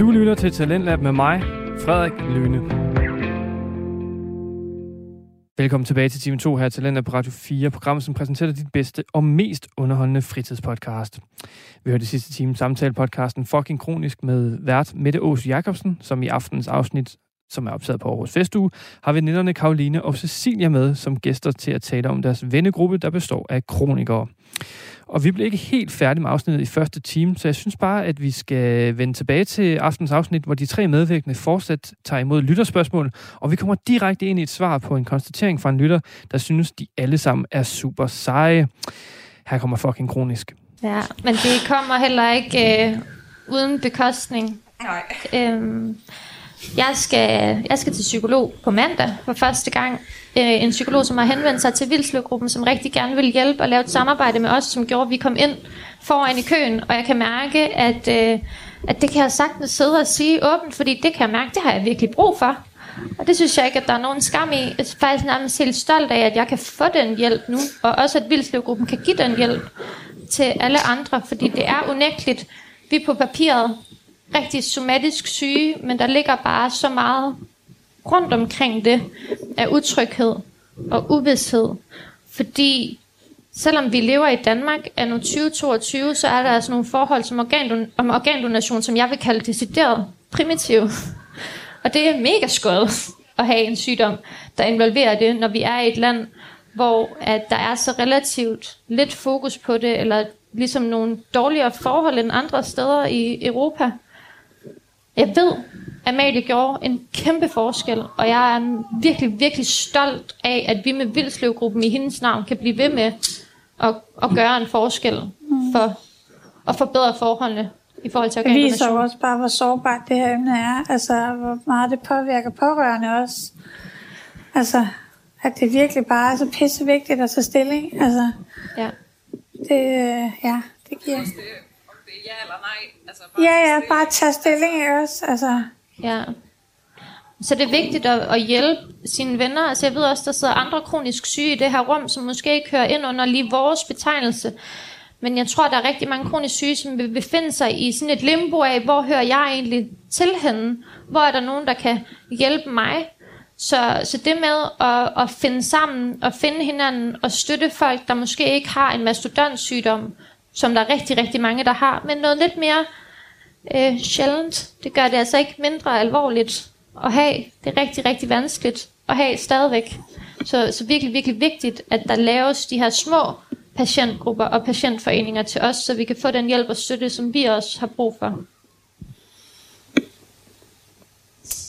Du lytter til Talentlab med mig, Frederik Lyne. Velkommen tilbage til time 2 her til Talentlab på Radio 4, programmet som præsenterer dit bedste og mest underholdende fritidspodcast. Vi hørte det sidste time samtale-podcasten Fucking Kronisk med vært Mette Aas Jacobsen, som i aftens afsnit som er optaget på Aarhus Festuge, har veninderne Karoline og Cecilia med som gæster til at tale om deres vennegruppe, der består af kronikere. Og vi blev ikke helt færdige med afsnittet i første time, så jeg synes bare, at vi skal vende tilbage til aftens afsnit, hvor de tre medvirkende fortsat tager imod lytterspørgsmål, og vi kommer direkte ind i et svar på en konstatering fra en lytter, der synes, de alle sammen er super seje. Her kommer fucking kronisk. Ja, men det kommer heller ikke øh, uden bekostning. Nej. Øhm, jeg, skal, jeg skal til psykolog på mandag for første gang. Øh, en psykolog, som har henvendt sig til Vildsløvgruppen, som rigtig gerne vil hjælpe og lave et samarbejde med os, som gjorde, at vi kom ind foran i køen. Og jeg kan mærke, at, øh, at det kan jeg sagtens sidde og sige åbent, fordi det kan jeg mærke, det har jeg virkelig brug for. Og det synes jeg ikke, at der er nogen skam i. Jeg er faktisk nærmest helt stolt af, at jeg kan få den hjælp nu, og også at Vildsløvgruppen kan give den hjælp til alle andre, fordi det er unægteligt. Vi på papiret rigtig somatisk syge, men der ligger bare så meget rundt omkring det af utryghed og uvidshed. Fordi selvom vi lever i Danmark af nu 2022, så er der altså nogle forhold som organdon- om organdonation, som jeg vil kalde decideret primitiv. Og det er mega skødt at have en sygdom, der involverer det, når vi er i et land, hvor at der er så relativt lidt fokus på det, eller ligesom nogle dårligere forhold end andre steder i Europa. Jeg ved, at Amalie gjorde en kæmpe forskel, og jeg er virkelig, virkelig stolt af, at vi med Vildslevgruppen i hendes navn kan blive ved med at, at gøre en forskel for at forbedre forholdene i forhold til Det viser jo også bare, hvor sårbart det her emne er. Altså, hvor meget det påvirker pårørende også. Altså, at det virkelig bare er så pisse vigtigt at tage stilling. Altså, Ja. det, øh, ja, det giver... ja eller nej. Altså, bare Ja, tage ja, stilling. bare tage stilling ikke også. Altså, Ja. Så det er vigtigt at, at hjælpe sine venner. Altså jeg ved også, der sidder andre kronisk syge i det her rum, som måske ikke hører ind under lige vores betegnelse. Men jeg tror, der er rigtig mange kronisk syge, som vil befinde sig i sådan et limbo af, hvor hører jeg egentlig til henne? Hvor er der nogen, der kan hjælpe mig? Så, så det med at, at finde sammen og finde hinanden og støtte folk, der måske ikke har en mastodontsygdom, som der er rigtig, rigtig mange, der har, men noget lidt mere øh, sjældent. Det gør det altså ikke mindre alvorligt at have. Det er rigtig, rigtig vanskeligt at have stadigvæk. Så, så virkelig, virkelig vigtigt, at der laves de her små patientgrupper og patientforeninger til os, så vi kan få den hjælp og støtte, som vi også har brug for.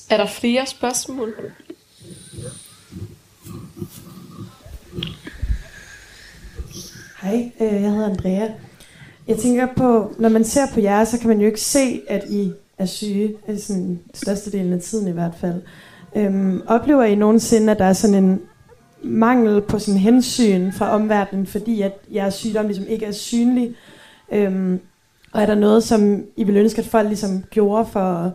Er der flere spørgsmål? Hej, øh, jeg hedder Andrea. Jeg tænker på, når man ser på jer, så kan man jo ikke se, at I er syge, øh, sådan størstedelen af tiden i hvert fald. Øhm, oplever I nogensinde, at der er sådan en mangel på sådan hensyn fra omverdenen, fordi at jeres sygdom ligesom ikke er synlig? Øhm, og er der noget, som I vil ønske, at folk ligesom gjorde for at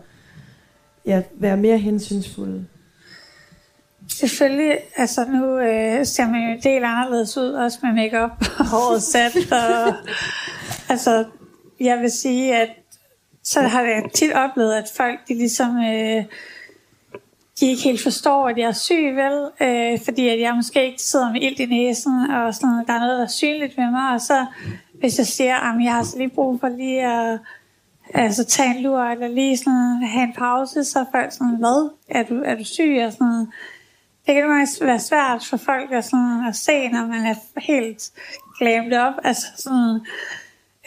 ja, være mere hensynsfulde? selvfølgelig, altså nu øh, ser man jo en del anderledes ud, også med makeup og håret sat. Og, altså, jeg vil sige, at så har jeg tit oplevet, at folk, de ligesom, øh, de ikke helt forstår, at jeg er syg, vel? Øh, fordi at jeg måske ikke sidder med ild i næsen, og sådan noget. Der er noget, der er synligt ved mig, og så hvis jeg siger, at jeg har så lige brug for lige at altså, tage en lur, eller lige sådan have en pause, så er folk sådan, hvad? Er du, er du syg? Og sådan noget. Det kan nogle gange være svært for folk at, sådan, at se, når man er helt glammed op. Altså sådan,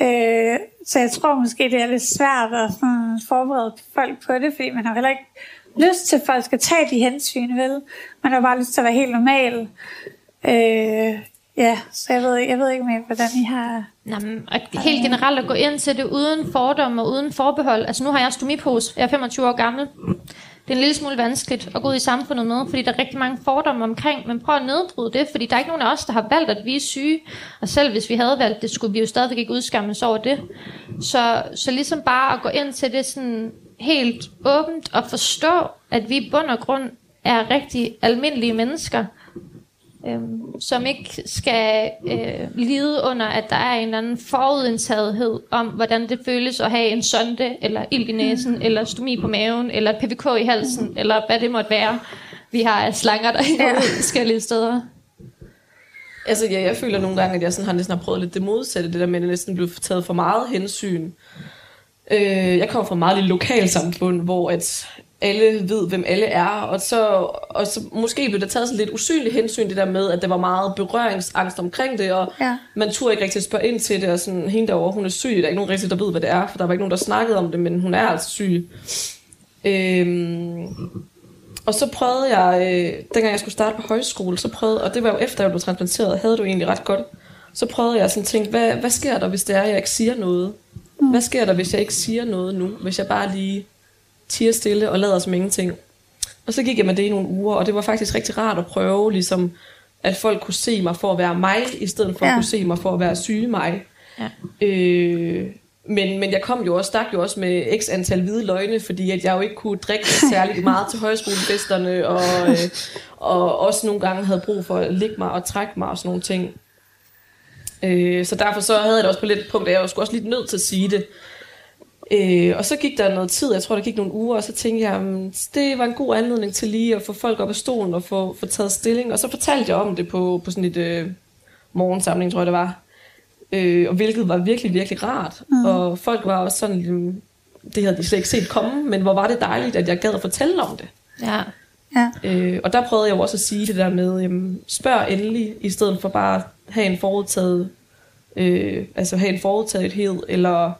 øh, så jeg tror måske, det er lidt svært at sådan, forberede folk på det, fordi man har heller ikke lyst til, at folk skal tage de hensyn, vel? Man har bare lyst til at være helt normal. Øh, ja, så jeg ved, jeg ved ikke mere, hvordan I har... Jamen, og helt generelt at gå ind til det uden fordomme og uden forbehold. Altså nu har jeg stomipose, jeg er 25 år gammel. Det er en lille smule vanskeligt at gå ud i samfundet med, fordi der er rigtig mange fordomme omkring, men prøv at nedbryde det, fordi der er ikke nogen af os, der har valgt, at vi er syge. Og selv hvis vi havde valgt det, skulle vi jo stadigvæk ikke udskammes over det. Så, så ligesom bare at gå ind til det sådan helt åbent og forstå, at vi i bund og grund er rigtig almindelige mennesker, øhm, som ikke skal øh, lide under, at der er en eller anden forudindtagethed om, hvordan det føles at have en sonde, eller ild i næsen, eller stomi på maven, eller et PVK i halsen, eller hvad det måtte være. Vi har af slanger der ja. forskellige steder. Altså, ja, jeg føler nogle gange, at jeg sådan har næsten har prøvet lidt det modsatte, det der med, at det næsten blev taget for meget hensyn. Øh, jeg kommer fra et meget lille lokalsamfund, hvor at alle ved, hvem alle er, og så, og så måske blev der taget sådan lidt usynligt hensyn, det der med, at der var meget berøringsangst omkring det, og ja. man turde ikke rigtig spørge ind til det, og sådan, hende derovre, hun er syg, der er ikke nogen rigtig, der ved, hvad det er, for der var ikke nogen, der snakkede om det, men hun er altså syg. Øhm, og så prøvede jeg, øh, dengang jeg skulle starte på højskole, så prøvede, og det var jo efter, jeg blev transplanteret, havde du egentlig ret godt, så prøvede jeg sådan at tænke, hvad, hvad sker der, hvis det er, jeg ikke siger noget? Mm. Hvad sker der, hvis jeg ikke siger noget nu? Hvis jeg bare lige tiger stille og lader som ingenting. Og så gik jeg med det i nogle uger, og det var faktisk rigtig rart at prøve, ligesom, at folk kunne se mig for at være mig, i stedet for ja. at kunne se mig for at være syge mig. Ja. Øh, men, men jeg kom jo også, stak jo også med x antal hvide løgne, fordi at jeg jo ikke kunne drikke særligt meget til højskolefesterne, og, øh, og også nogle gange havde brug for at ligge mig og trække mig og sådan nogle ting. Øh, så derfor så havde jeg det også på lidt punkt, at jeg skulle også lidt nødt til at sige det. Øh, og så gik der noget tid, jeg tror der gik nogle uger, og så tænkte jeg, um, det var en god anledning til lige at få folk op af stolen og få, få taget stilling. Og så fortalte jeg om det på, på sådan et øh, morgensamling, tror jeg det var. Øh, og hvilket var virkelig, virkelig rart. Mm. Og folk var også sådan, det havde de slet ikke set komme, men hvor var det dejligt, at jeg gad at fortælle om det. Ja. Ja. Øh, og der prøvede jeg jo også at sige det der med, jamen, spørg endelig, i stedet for bare at have en forudtaget, øh, altså have en forudtagethed, eller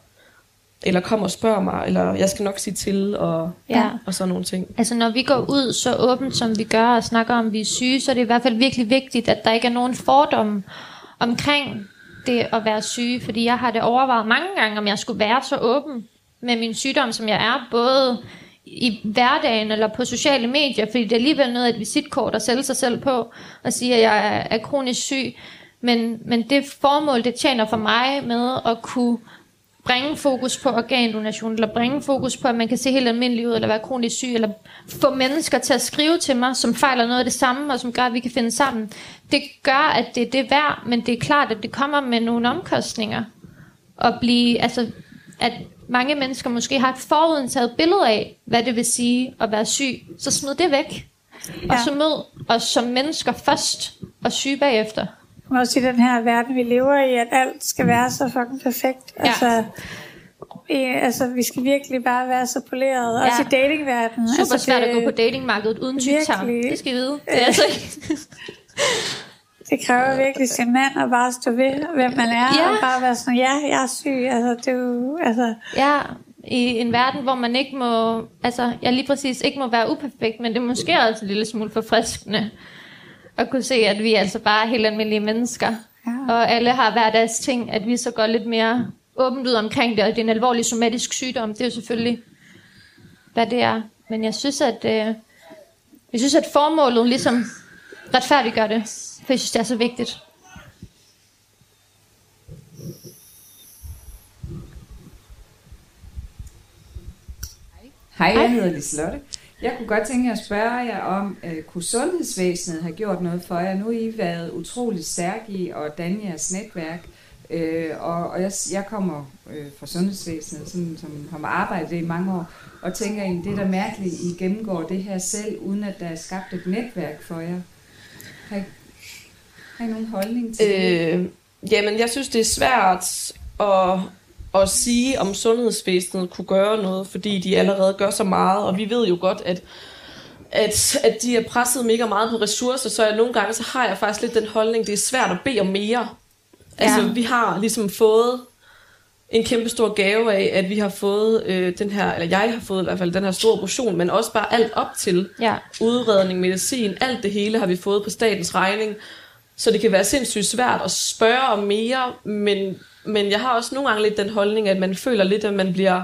eller kom og spørg mig, eller jeg skal nok sige til, og, ja. og sådan nogle ting. Altså når vi går ud så åbent, som vi gør, og snakker om, at vi er syge, så er det i hvert fald virkelig vigtigt, at der ikke er nogen fordomme omkring det at være syge, fordi jeg har det overvejet mange gange, om jeg skulle være så åben med min sygdom, som jeg er, både i hverdagen eller på sociale medier, fordi det er alligevel noget af et visitkort at sælge sig selv på, og sige, at jeg er, er kronisk syg. Men, men det formål, det tjener for mig med at kunne bringe fokus på organdonation, eller bringe fokus på, at man kan se helt almindelig ud, eller være kronisk syg, eller få mennesker til at skrive til mig, som fejler noget af det samme, og som gør, at vi kan finde sammen. Det gør, at det er det værd, men det er klart, at det kommer med nogle omkostninger. At blive, altså, at mange mennesker måske har et forudindtaget billede af, hvad det vil sige at være syg, så smid det væk. Ja. Og så mød os som mennesker først, og syge bagefter man også i den her verden, vi lever i, at alt skal være så fucking perfekt. Ja. Altså, vi, altså, vi skal virkelig bare være så poleret. Ja. Også i datingverdenen. Super altså, svært det, at gå på datingmarkedet uden tygtarm. Det skal I vide. Det, er altså det kræver virkelig sin mand at bare stå ved, hvem man er. Ja. Og bare være sådan, ja, jeg er syg. Altså, det er jo, altså... Ja, i en verden, hvor man ikke må, altså jeg lige præcis ikke må være uperfekt, men det er måske også en lille smule forfriskende at kunne se, at vi altså bare er helt almindelige mennesker. Ja. Og alle har hver deres ting, at vi så går lidt mere åbent ud omkring det, og det er en alvorlig somatisk sygdom, det er jo selvfølgelig, hvad det er. Men jeg synes, at, øh, jeg synes, at formålet ligesom retfærdiggør det, for jeg synes, det er så vigtigt. Hej, jeg hedder Liselotte. Jeg kunne godt tænke jer at spørge jer om, uh, kunne sundhedsvæsenet have gjort noget for jer? Nu har I været utrolig stærke i at danne jeres netværk, uh, og, og jeg, jeg kommer uh, fra sundhedsvæsenet, sådan, som har arbejdet i mange år, og tænker egentlig, det er da mærkeligt, I gennemgår det her selv, uden at der er skabt et netværk for jer. Har I, har I nogen holdning til øh, det? Jamen, jeg synes, det er svært at at sige, om sundhedsvæsenet kunne gøre noget, fordi de allerede gør så meget, og vi ved jo godt, at at, at de er presset mega meget på ressourcer, så jeg nogle gange så har jeg faktisk lidt den holdning, det er svært at bede om mere. Altså, ja. vi har ligesom fået en kæmpe stor gave af, at vi har fået øh, den her, eller jeg har fået i hvert fald den her store operation, men også bare alt op til ja. udredning, medicin, alt det hele har vi fået på statens regning. Så det kan være sindssygt svært at spørge om mere, men men jeg har også nogle gange lidt den holdning, at man føler lidt, at man bliver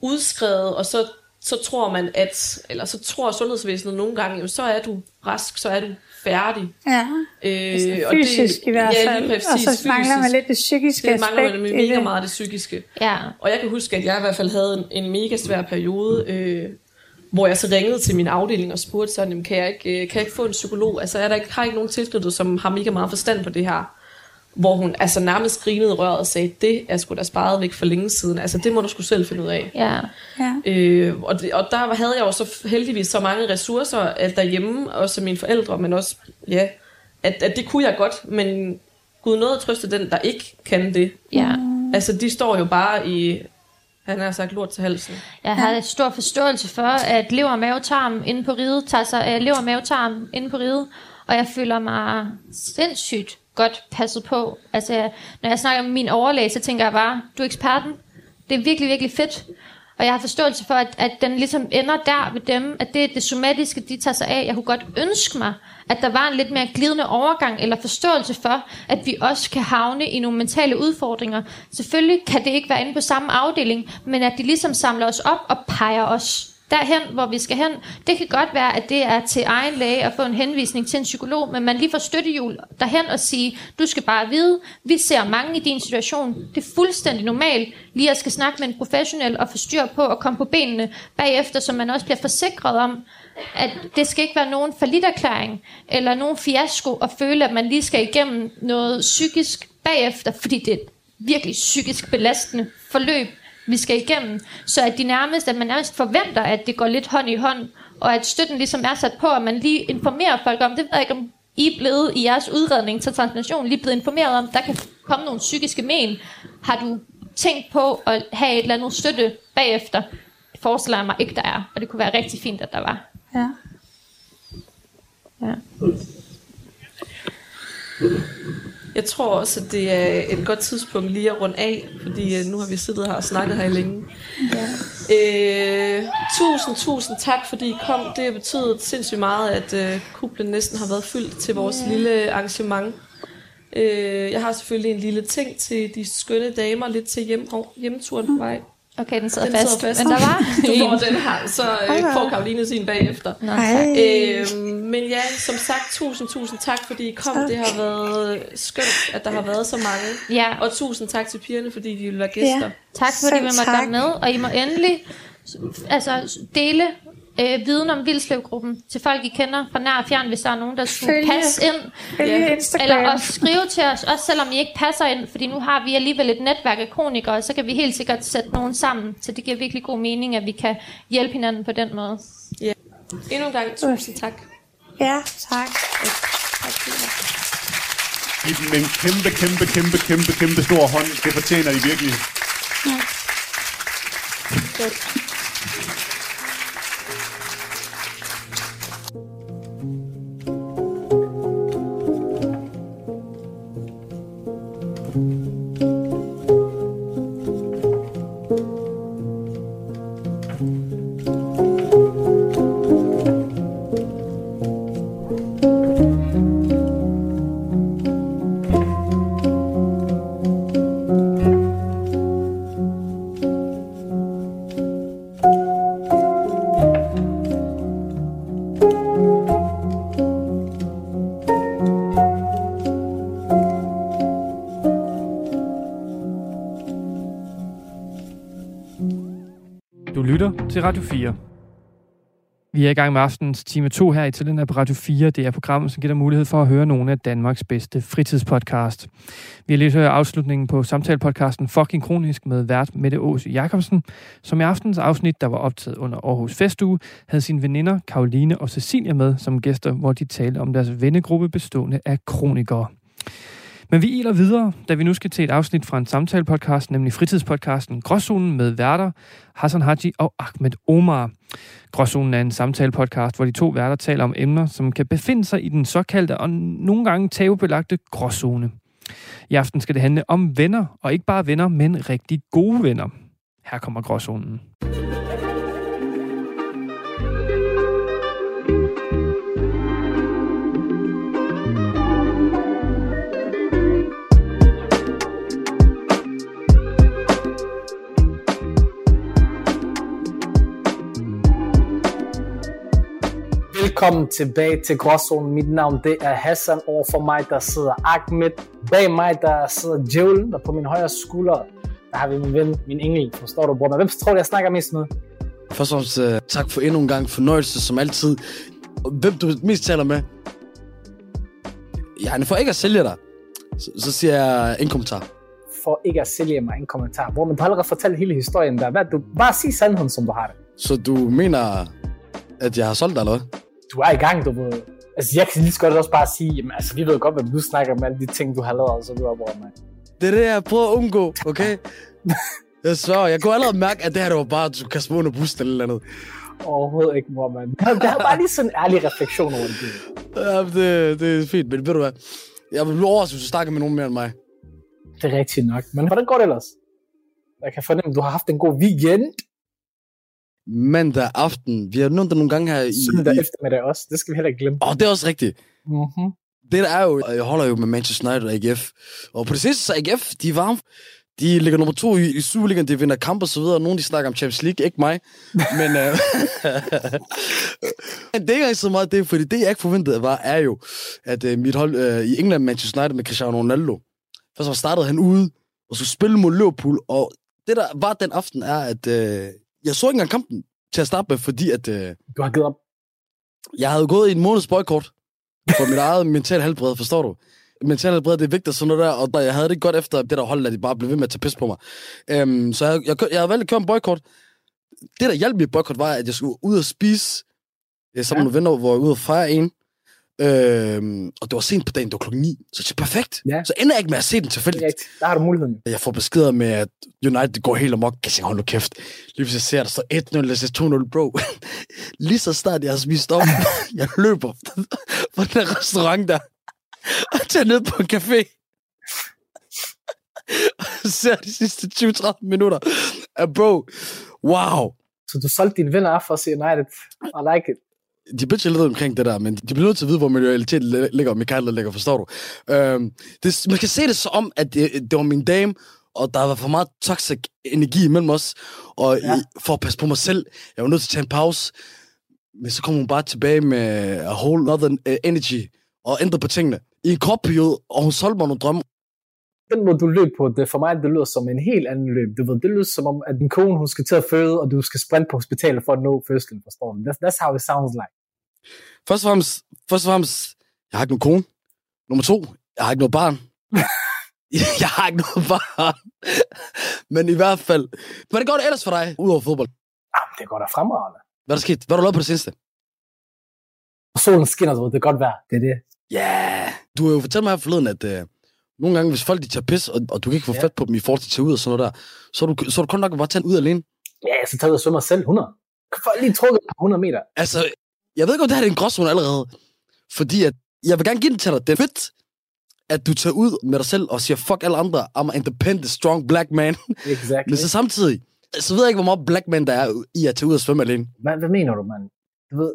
udskrevet, og så, så tror man, at, eller så tror sundhedsvæsenet nogle gange, jamen, så er du rask, så er du færdig. Ja, øh, altså fysisk det, i hvert fald. Ja, præcis, og så mangler man lidt det psykiske det aspekt. Det mangler man mega meget det psykiske. Ja. Og jeg kan huske, at jeg i hvert fald havde en, en mega svær periode, øh, hvor jeg så ringede til min afdeling og spurgte sådan, jamen, kan, jeg ikke, øh, kan jeg ikke få en psykolog? Altså er der ikke, har ikke nogen tilknyttet, som har mega meget forstand på det her? Hvor hun altså nærmest grinede røret og sagde, det er sgu da sparet væk for længe siden. Altså det må du skulle selv finde ud af. Ja. Ja. Øh, og, det, og der havde jeg jo så heldigvis så mange ressourcer at derhjemme, også mine forældre, men også, ja, at, at det kunne jeg godt, men Gud nåede at trøste den, der ikke kan det. ja. Altså, de står jo bare i, han har sagt lort til halsen. Jeg har stor forståelse for, at lever og mavetarm inde på riget tager sig af lever og mavetarm inde på riget, og jeg føler mig sindssygt godt passet på. Altså, når jeg snakker med min overlæge, så tænker jeg bare, du er eksperten. Det er virkelig, virkelig fedt. Og jeg har forståelse for, at, at den ligesom ender der ved dem, at det er det somatiske, de tager sig af. Jeg kunne godt ønske mig, at der var en lidt mere glidende overgang eller forståelse for, at vi også kan havne i nogle mentale udfordringer. Selvfølgelig kan det ikke være inde på samme afdeling, men at de ligesom samler os op og peger os derhen, hvor vi skal hen. Det kan godt være, at det er til egen læge at få en henvisning til en psykolog, men man lige får støttehjul derhen og sige, du skal bare vide, vi ser mange i din situation. Det er fuldstændig normalt lige at skal snakke med en professionel og få styr på at komme på benene bagefter, så man også bliver forsikret om, at det skal ikke være nogen forlitterklæring eller nogen fiasko at føle, at man lige skal igennem noget psykisk bagefter, fordi det er et virkelig psykisk belastende forløb, vi skal igennem. Så at de nærmest, at man nærmest forventer, at det går lidt hånd i hånd, og at støtten ligesom er sat på, at man lige informerer folk om, det ved jeg ikke om I er blevet i jeres udredning til transplantation, lige blevet informeret om, der kan komme nogle psykiske men. Har du tænkt på at have et eller andet støtte bagefter? Det forestiller jeg mig ikke, der er, og det kunne være rigtig fint, at der var. Ja. Ja. Jeg tror også, at det er et godt tidspunkt lige at runde af, fordi øh, nu har vi siddet her og snakket her længe. Ja. Øh, tusind, tusind tak, fordi I kom. Det har betydet sindssygt meget, at øh, kublen næsten har været fyldt til vores yeah. lille arrangement. Øh, jeg har selvfølgelig en lille ting til de skønne damer, lidt til hjem, hov, hjemturen på vej. Okay, den sidder, Den fast. sidder fast. Men der var Du får en. den her, så øh, får Karoline sin bagefter. Nå, tak. Øh, men ja, som sagt, tusind, tusind tak, fordi I kom. Tak. Det har været skønt, at der har været så mange. Ja, Og tusind tak til pigerne, fordi de vil være gæster. Ja. tak fordi vi måtte være med, og I må endelig altså, dele øh, viden om Vildslevgruppen til folk, I kender fra nær og fjern, hvis der er nogen, der skulle Følge. passe ind. Følge Ja. Instagram. Eller også skrive til os, også selvom I ikke passer ind, fordi nu har vi alligevel et netværk af kronikere, så kan vi helt sikkert sætte nogen sammen, så det giver virkelig god mening, at vi kan hjælpe hinanden på den måde. Endnu en gang, tusind tak. Ja, tak. Giv dem en kæmpe, kæmpe, kæmpe, kæmpe, kæmpe stor hånd. Det fortjener de virkelig. Du Radio 4. Vi er i gang med aftenens time 2 her i Talenter på Radio 4. Det er programmet, som giver dig mulighed for at høre nogle af Danmarks bedste fritidspodcast. Vi har lige hørt afslutningen på samtalepodcasten Fucking Kronisk med vært Mette Aas Jacobsen, som i aftens afsnit, der var optaget under Aarhus Festuge, havde sine veninder Karoline og Cecilia med som gæster, hvor de talte om deres vennegruppe bestående af kronikere. Men vi iler videre, da vi nu skal til et afsnit fra en samtalepodcast, nemlig fritidspodcasten Gråzonen med værter Hassan Haji og Ahmed Omar. Gråzonen er en samtalepodcast, hvor de to værter taler om emner, som kan befinde sig i den såkaldte og nogle gange tabubelagte gråzone. I aften skal det handle om venner, og ikke bare venner, men rigtig gode venner. Her kommer Gråzonen. Velkommen tilbage til Gråzonen. Mit navn det er Hassan. Over for mig der sidder Ahmed. Bag mig der sidder Djævlen. Og på min højre skulder der har vi min ven, min engel. Forstår du, bror? Hvem tror du, jeg snakker mest med? Først og fremmest uh, tak for endnu en gang fornøjelse, som altid. Hvem du mest taler med? Ja, for ikke at sælge dig, så, så siger jeg en kommentar. For ikke at sælge mig en kommentar. Hvor man har allerede fortalt hele historien der. Hvad, du, bare sig sandheden, som du har det. Så du mener, at jeg har solgt dig, eller hvad? Du er i gang, du ved. Altså, jeg kan lige så godt også bare sige, jamen, altså, vi ved godt, hvad du snakker om alle de ting, du har lavet, og så videre, hvor man. Det er det, jeg prøver at undgå, okay? jeg svær, jeg kunne allerede mærke, at det her det var bare, at du kan mig under bussen eller et eller andet. Overhovedet ikke, hvor man. Det er bare lige sådan en ærlig refleksion over det. Ja, det, det er fint, men ved du hvad? Jeg vil blive overrasket, hvis du snakker med nogen mere end mig. Det er rigtigt nok. Men hvordan går det ellers? Jeg kan fornemme, at du har haft en god weekend. Mandag aften. Vi har nævnt det nogle gange her i... Søndag eftermiddag også. Det skal vi heller ikke glemme. Åh, det er også rigtigt. Mm-hmm. Det der er jo, jeg holder jo med Manchester United og AGF. Og på det sidste, så AGF, de er varme. De ligger nummer to i, i Superligaen, de vinder kamp og så videre. Nogle de snakker om Champions League, ikke mig. Men, øh, men det er ikke så meget det, fordi det jeg ikke forventede var, er jo, at øh, mit hold øh, i England, Manchester United med Cristiano Ronaldo, først så startede han ude og skulle spille mod Liverpool, og det der var den aften er, at øh, jeg så ikke engang kampen til at starte med, fordi at... Øh, Du har givet op. jeg havde gået i en måneds boykort for mit eget mentale helbred, forstår du? Mentale helbred, det er vigtigt sådan noget der, og der, jeg havde det godt efter det der hold, at de bare blev ved med at tage pis på mig. Um, så jeg, jeg, jeg havde valgt at køre en boykort. Det, der hjalp mit boykort, var, at jeg skulle ud og spise øh, sammen med ja. venner, hvor jeg var ude og fejre en. Øhm, og det var sent på dagen, det var klokken 9. Så det er perfekt. Ja. Så ender jeg ikke med at se den tilfældigt. Rigtigt. Der har du muligheden. Jeg får beskeder med, at United går helt amok. Jeg tænker, hold nu kæft. Lige hvis jeg ser, der står 1-0, eller står 2-0, bro. Lige så snart jeg har spist op, jeg løber fra den her restaurant der, og tager ned på en café. og ser de sidste 20-30 minutter. Uh, bro, wow. Så du solgte dine venner af for at se United. I like it. De bitcher lidt omkring det der, men de bliver nødt til at vide, hvor min ligger, og Michael ligger, forstår du? Øhm, det, man kan se det så om, at det, det var min dame, og der var for meget toxic energi imellem os, og ja. for at passe på mig selv, jeg var nødt til at tage en pause, men så kom hun bare tilbage med a whole other uh, energy, og ændrede på tingene. I en kort periode, og hun solgte mig nogle drømme. Den måde, du løb på, det for mig, det lyder som en helt anden løb. Du ved, det lyder som om, at din kone, hun skal til at føde, og du skal sprinte på hospitalet for at nå fødslen, forstår du? That's, that's how it sounds like. Først og fremmest, først og fremmest, jeg har ikke nogen kone. Nummer to, jeg har ikke noget barn. jeg har ikke noget barn. Men i hvert fald, hvad det går det ellers for dig, udover fodbold? Jamen, det går da fremragende. Hvad er der sket? Hvad har du lavet på det seneste? Solen skinner, du ved, det er godt vejr. Det er det. Ja, yeah. du har jo fortalt mig her forleden, at uh, nogle gange, hvis folk de tager pis, og, og du kan ikke få Ja. fat på dem i forhold til at tage ud og sådan noget der, så er du, så er du kun nok bare tage ud alene. Ja, så tager ud og svømmer selv 100. Kan lige trukket et par 100 meter. Altså, jeg ved godt, det her er en gråzone allerede. Fordi at, jeg vil gerne give den til dig. Det er fedt, at du tager ud med dig selv og siger, fuck alle andre, I'm an independent, strong black man. Exactly. Men så samtidig, så ved jeg ikke, hvor meget black man der er i at tage ud og svømme alene. Hvad, hvad mener du, mand? Du ved...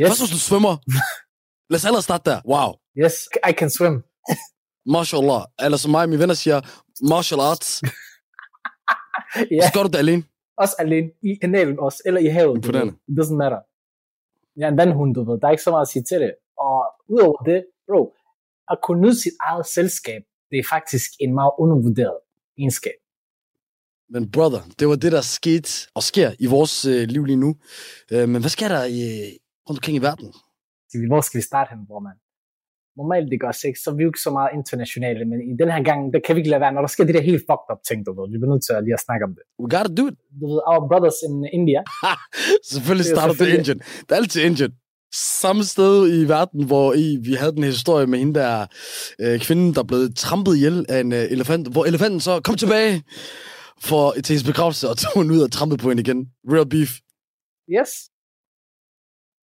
Yes. Først hvis du svømmer. Lad os allerede starte der. Wow. Yes, I can swim. Mashallah. Eller som mig og mine venner siger, martial arts. Ja, Så gør du det alene. også alene i kanalen også, eller i havet. Imponerende. It doesn't matter. Jeg er en vandhund, du ved. Der er ikke så meget at sige til det. Og udover det, bro, at kunne nyde sit eget selskab, det er faktisk en meget undervurderet egenskab. Men brother, det var det, der skete og sker i vores øh, liv lige nu. Øh, men hvad sker der i, rundt omkring i verden? Hvor skal vi starte hen, bror, mand? Normalt det gør sex, så er vi jo ikke så meget internationale, men i den her gang, der kan vi ikke lade være, når der sker de der helt fucked up ting, du ved. Vi bliver nødt til at lige at snakke om det. We gotta do it. Du ved, our brothers in India, Selvfølgelig er starter det Indien. Det er altid Indien. Samme sted i verden, hvor i, vi havde den historie med hende der øh, kvinden, der blev trampet ihjel af en øh, elefant, hvor elefanten så kom tilbage for, til hendes begravelse og tog hende ud og trampede på hende igen. Real beef. yes,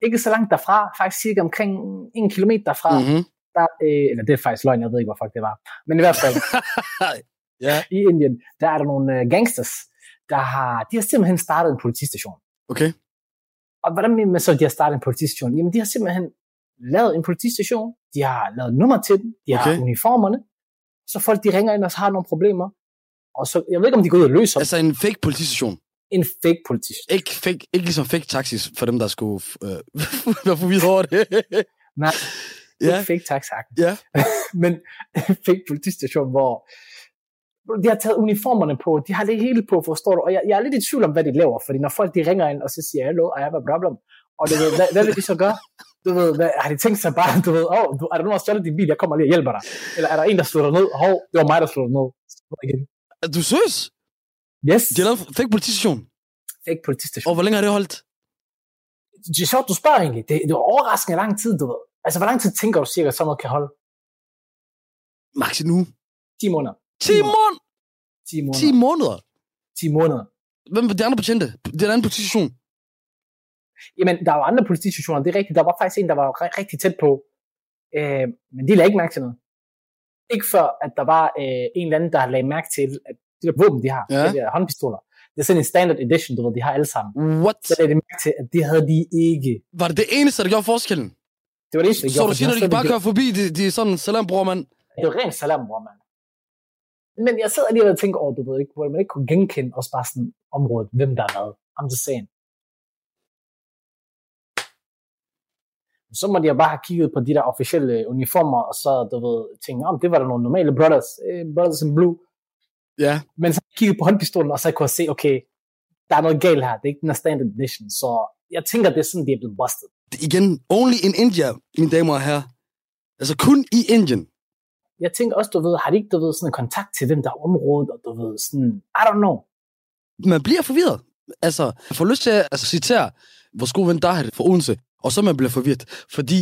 ikke så langt derfra, faktisk cirka omkring en kilometer derfra, mm. Mm-hmm. Der, øh, eller det er faktisk løgn, jeg ved ikke, hvor fuck det var. Men i hvert fald, ja, i Indien, der er der nogle øh, gangsters, der har, de har simpelthen startet en politistation. okay. Og hvordan mener man så, at de har startet en politistation? Jamen, de har simpelthen lavet en politistation, de har lavet nummer til den, de har Okay. uniformerne, så folk de ringer ind og har nogle problemer, og så, jeg ved ikke, om de går ud og løser altså, Altså en fake politistation. en fake politistation. Ikke, fake, ikke ligesom fake taxis for dem, der skulle øh, være forvirret over det. Nej, ja, ikke fake taxakken. ja. men en fake politistation, hvor De har taget uniformerne på, de har det hele på, forstår du? Og jeg, jeg er lidt i tvivl om, hvad de laver, fordi når folk de ringer ind og så siger, hallo, I have a problem, og du ved, hvad, hvad vil de så gøre? Du ved, hvad, har de tænkt sig bare, du ved, åh, oh, er der nogen, der stjålet din bil, jeg kommer lige og hjælper dig? Eller er der en, der slår dig ned? Hov, det var mig, der slog dig ned. Igen. Er du seriøs? Yes, De har lavet fake politistation. fake politistation. Og hvor længe har det holdt? Det er sjovt, du spørger egentlig. Det, det var overraskende lang tid, du ved. Altså, hvor lang tid tænker du cirka, sådan noget kan holde? Max nu. 10 måneder. 10 måneder. 10 måneder. 10 måneder. 10 måneder. Hvem var de andre betjente? Det er en anden politistation. Jamen, der var andre politistationer, det er rigtigt. Der var faktisk en, der var ri- rigtig tæt på. Øh, men de lagde ikke mærke til noget. Ikke før, at der var øh, en eller anden, der lagde mærke til, at de der våben, de har, Ja. ja. de der håndpistoler, det er sådan en standard edition, du ved, de har alle sammen. What? Så lagde de mærke til, at det havde de ikke. Var det det eneste, der gjorde forskellen? Det var det eneste, de Så gjorde, du for siger, de når de kan bare køre forbi, de, de er sådan, salam bror, mand. Det var rent salam, bror, mand. Men jeg sidder alligevel og tænker over, du ved ikke, hvor man ikke kunne genkende også bare sådan området, hvem der er hvad. I'm just saying. Så må de jo bare have kigget på de der officielle uniformer, og så, du ved, tænkt, om det var der nogle normale brothers, eh, brothers in blue. Ja. Men så kiggede på håndpistolen, og så kunne jeg se, okay, der er noget galt her, det er ikke den her standard edition, så jeg tænker, det er sådan, de er blevet busted. Igen, only in India, mine damer og herrer. Altså kun i Indien. Jeg tænker også, du ved, har de ikke, du ved, sådan en kontakt til hvem der er området, og du ved, sådan, I don't know. Man bliver forvirret. Altså, jeg får lyst til at altså, citere vores gode ven Dahed fra Odense, og så man bliver forvirret. Fordi,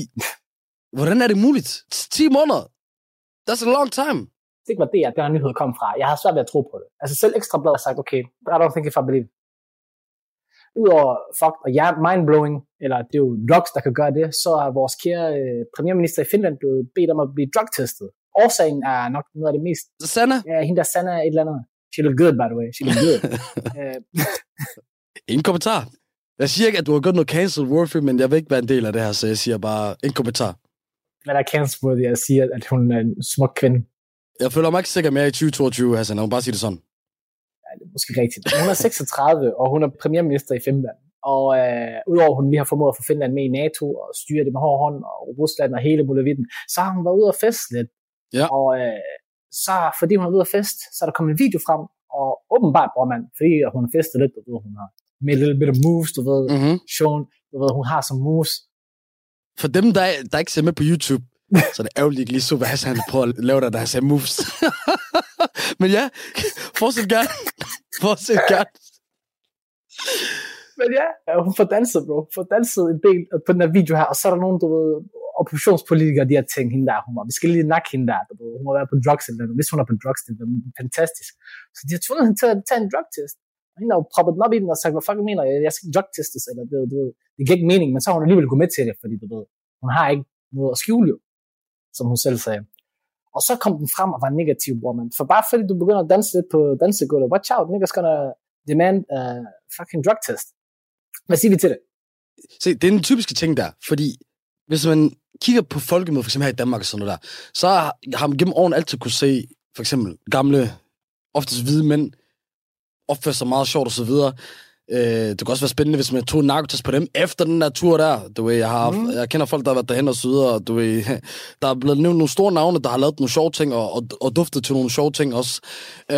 hvordan er det muligt? 10 måneder. That's a long time. Det var det, at den her nyhed kom fra. Jeg har svært ved at tro på det. Altså selv Ekstrabladet har sagt, okay, I don't think if I believe. Udover fuck og ja, mindblowing, eller det er jo drugs, der kan gøre det, så er vores kære øh, premierminister i Finland blevet bedt om at blive drugtestet. Årsagen er nok noget af det mest... Sanna? Ja, hende der Sanna et eller andet. She look good, by the way. She look good. Øh, Ingen kommentar. Jeg siger ikke, at du har gjort noget cancel warfare, men jeg vil ikke være en del af det her, så jeg siger bare en kommentar. Hvad er cancelworthy at sige, at hun er en smuk kvinde. Jeg føler mig ikke sikker mere i 2022, Hassan. Jeg må bare sige det sådan. Det er måske rigtigt. Hun er 36, og hun er premierminister i Finland. Og øh, udover at hun lige har formået at få Finland med i NATO og styre det med hård hånd, og Rusland og hele muligheden, så har hun været ude og feste lidt. Ja. Og øh, så fordi hun er ude at feste, så er der kommet en video frem, og åbenbart, bror man, fordi at hun har festet lidt, du ved, hun har med little bit of moves, du ved, mm-hmm. shown, du ved, hun har som moves. For dem, der, der ikke ser med på YouTube, så er det ærgerligt, ikke lige så, hvad Hassan prøver at lave der, der har moves. Men ja, fortsæt gerne. Fortsæt gerne. Men ja, hun får danset, bro. Hun får danset en del på den her video her, og så er der nogen, du ved, oppositionspolitikere, de har tænkt hende der, hun var, vi skal lige nakke hende der, du ved, hun må være på drugs eller noget. Hvis hun er på drugs, det er fantastisk. Så de har tvunget hende til at tage en drugtest. Og hende har jo proppet den op i den og sagt, hvad fuck mener jeg, jeg skal drugtestes, eller det, du ved, det giver ikke mening, men så har hun alligevel gået med til det, fordi du ved, hun har ikke noget at skjule jo, som hun selv sagde. Og så kom den frem og var negativ, bror man. For bare fordi du begynder at danse lidt på dansegulvet, watch out, niggas gonna demand a fucking drug test. Hvad siger vi til det? Se, det er den typiske ting der, fordi hvis man kigger på folkemødet, for eksempel her i Danmark og sådan noget der, så har man gennem årene altid kunne se, for eksempel gamle, oftest hvide mænd, opføre sig meget sjovt og så videre. Øh, det kunne også være spændende, hvis man tog en narkotest på dem efter den der tur der. Du ved, jeg, har, mm. jeg kender folk, der har været derhen og så videre. og Du ved, der er blevet nævnt nogle store navne, der har lavet nogle sjove ting og, og, og duftet til nogle sjove ting også.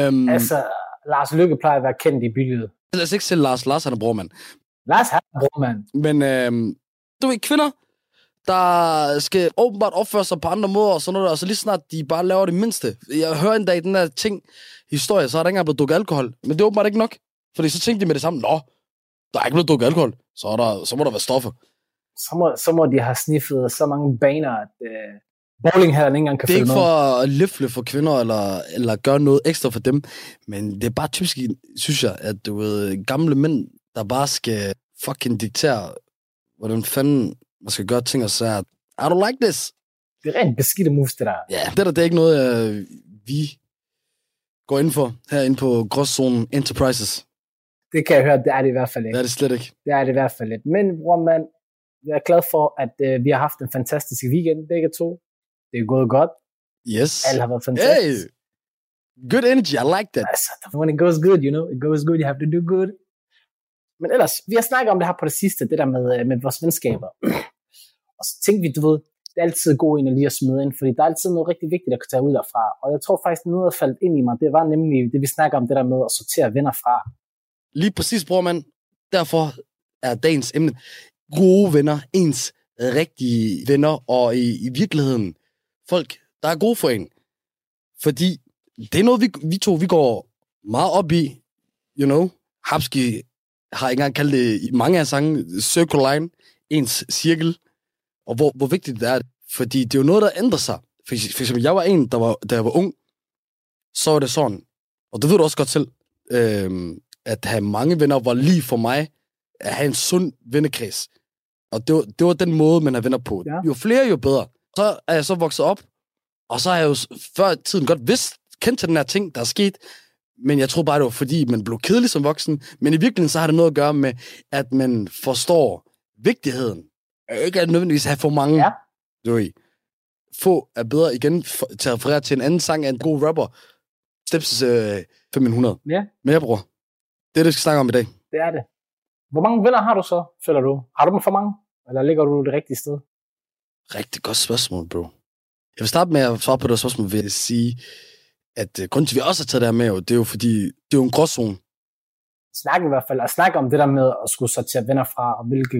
Um, Altså, Lars Lykke plejer at være kendt i bygget. Lad os ikke selv Lars. Lars han er brormand. Lars han er brormand. Men øhm, du ved, kvinder, der skal åbenbart opføre sig på andre måder og sådan noget, og så lige snart de bare laver det mindste. Jeg hører en dag den der ting, historie, så er der ikke engang blevet drukket alkohol. Men det er åbenbart ikke nok. Fordi så tænkte de med det samme, nå, der er ikke blevet drukket alkohol, så, er der, så må der være stoffer. Så må, så må de have sniffet så mange baner, at øh, bowlinghallen ikke engang kan Det er ikke for at løfle for kvinder, eller, eller gøre noget ekstra for dem, men det er bare typisk, synes jeg, at du ved, gamle mænd, der bare skal fucking diktere, hvordan fanden man skal gøre ting og sager. I don't like this. Det er rent beskidte moves, det der. Ja, det der, det er ikke noget, øh, vi går ind for herinde på Gråzonen Enterprises. Det kan jeg høre, det er det i hvert fald ikke. Det er det slet ikke. Det er det i hvert fald ikke. Men bror man, jeg er glad for, at øh, vi har haft en fantastisk weekend, begge to. Det er gået godt. Yes. Alt har været fantastisk. Hey! Good energy, I like that. Altså, when it goes good, you know, it goes good, you have to do good. Men ellers, vi har snakket om det her på det sidste, det der med, øh, med vores venskaber. og så tænkte vi, du ved, det er altid god en at lige at smide ind, fordi der er altid noget rigtig vigtigt, der kan tage ud derfra. Og jeg tror faktisk, noget, der faldt ind i mig, det var nemlig det, vi snakker om, det der med at sortere venner fra. Lige præcis, bror man. Derfor er dagens emne gode venner, ens rigtige venner, og i, i virkeligheden folk, der er gode for en. Fordi det er noget, vi, vi to, vi går meget op i, you know. Habski har ikke engang kaldt det i mange af sange, circle line, ens cirkel, og hvor, hvor vigtigt det er. Fordi det er jo noget, der ændrer sig. For, for eksempel, jeg var en, der var, da jeg var ung, så var det sådan, og det ved du også godt selv, øhm, at have mange venner var lige for mig, at have en sund vennekreds. Og det var, det var den måde, man har venner på. Ja. Jo flere, jo bedre. Så er jeg så vokset op, og så har jeg jo før tiden godt vidst, kendt til den her ting, der er sket, men jeg tror bare, det var fordi, man blev kedelig som voksen. Men i virkeligheden, så har det noget at gøre med, at man forstår vigtigheden. Ikke at nødvendigvis have for mange. Ja. Du ved. Få er bedre igen for, til at referere til en anden sang af en god rapper. Steps øh, 500. Ja. Men jeg bror, det er det, vi skal snakke om i dag. Det er det. Hvor mange venner har du så, føler du? Har du dem for mange? Eller ligger du det rigtige sted? Rigtig godt spørgsmål, bro. Jeg vil starte med at svare på det spørgsmål ved at sige, at uh, grunden til, at vi også har taget det her med, jo, det er jo fordi, det er jo en gråzone. Snak i hvert fald, og snakke om det der med at skulle sortere venner fra, og hvilke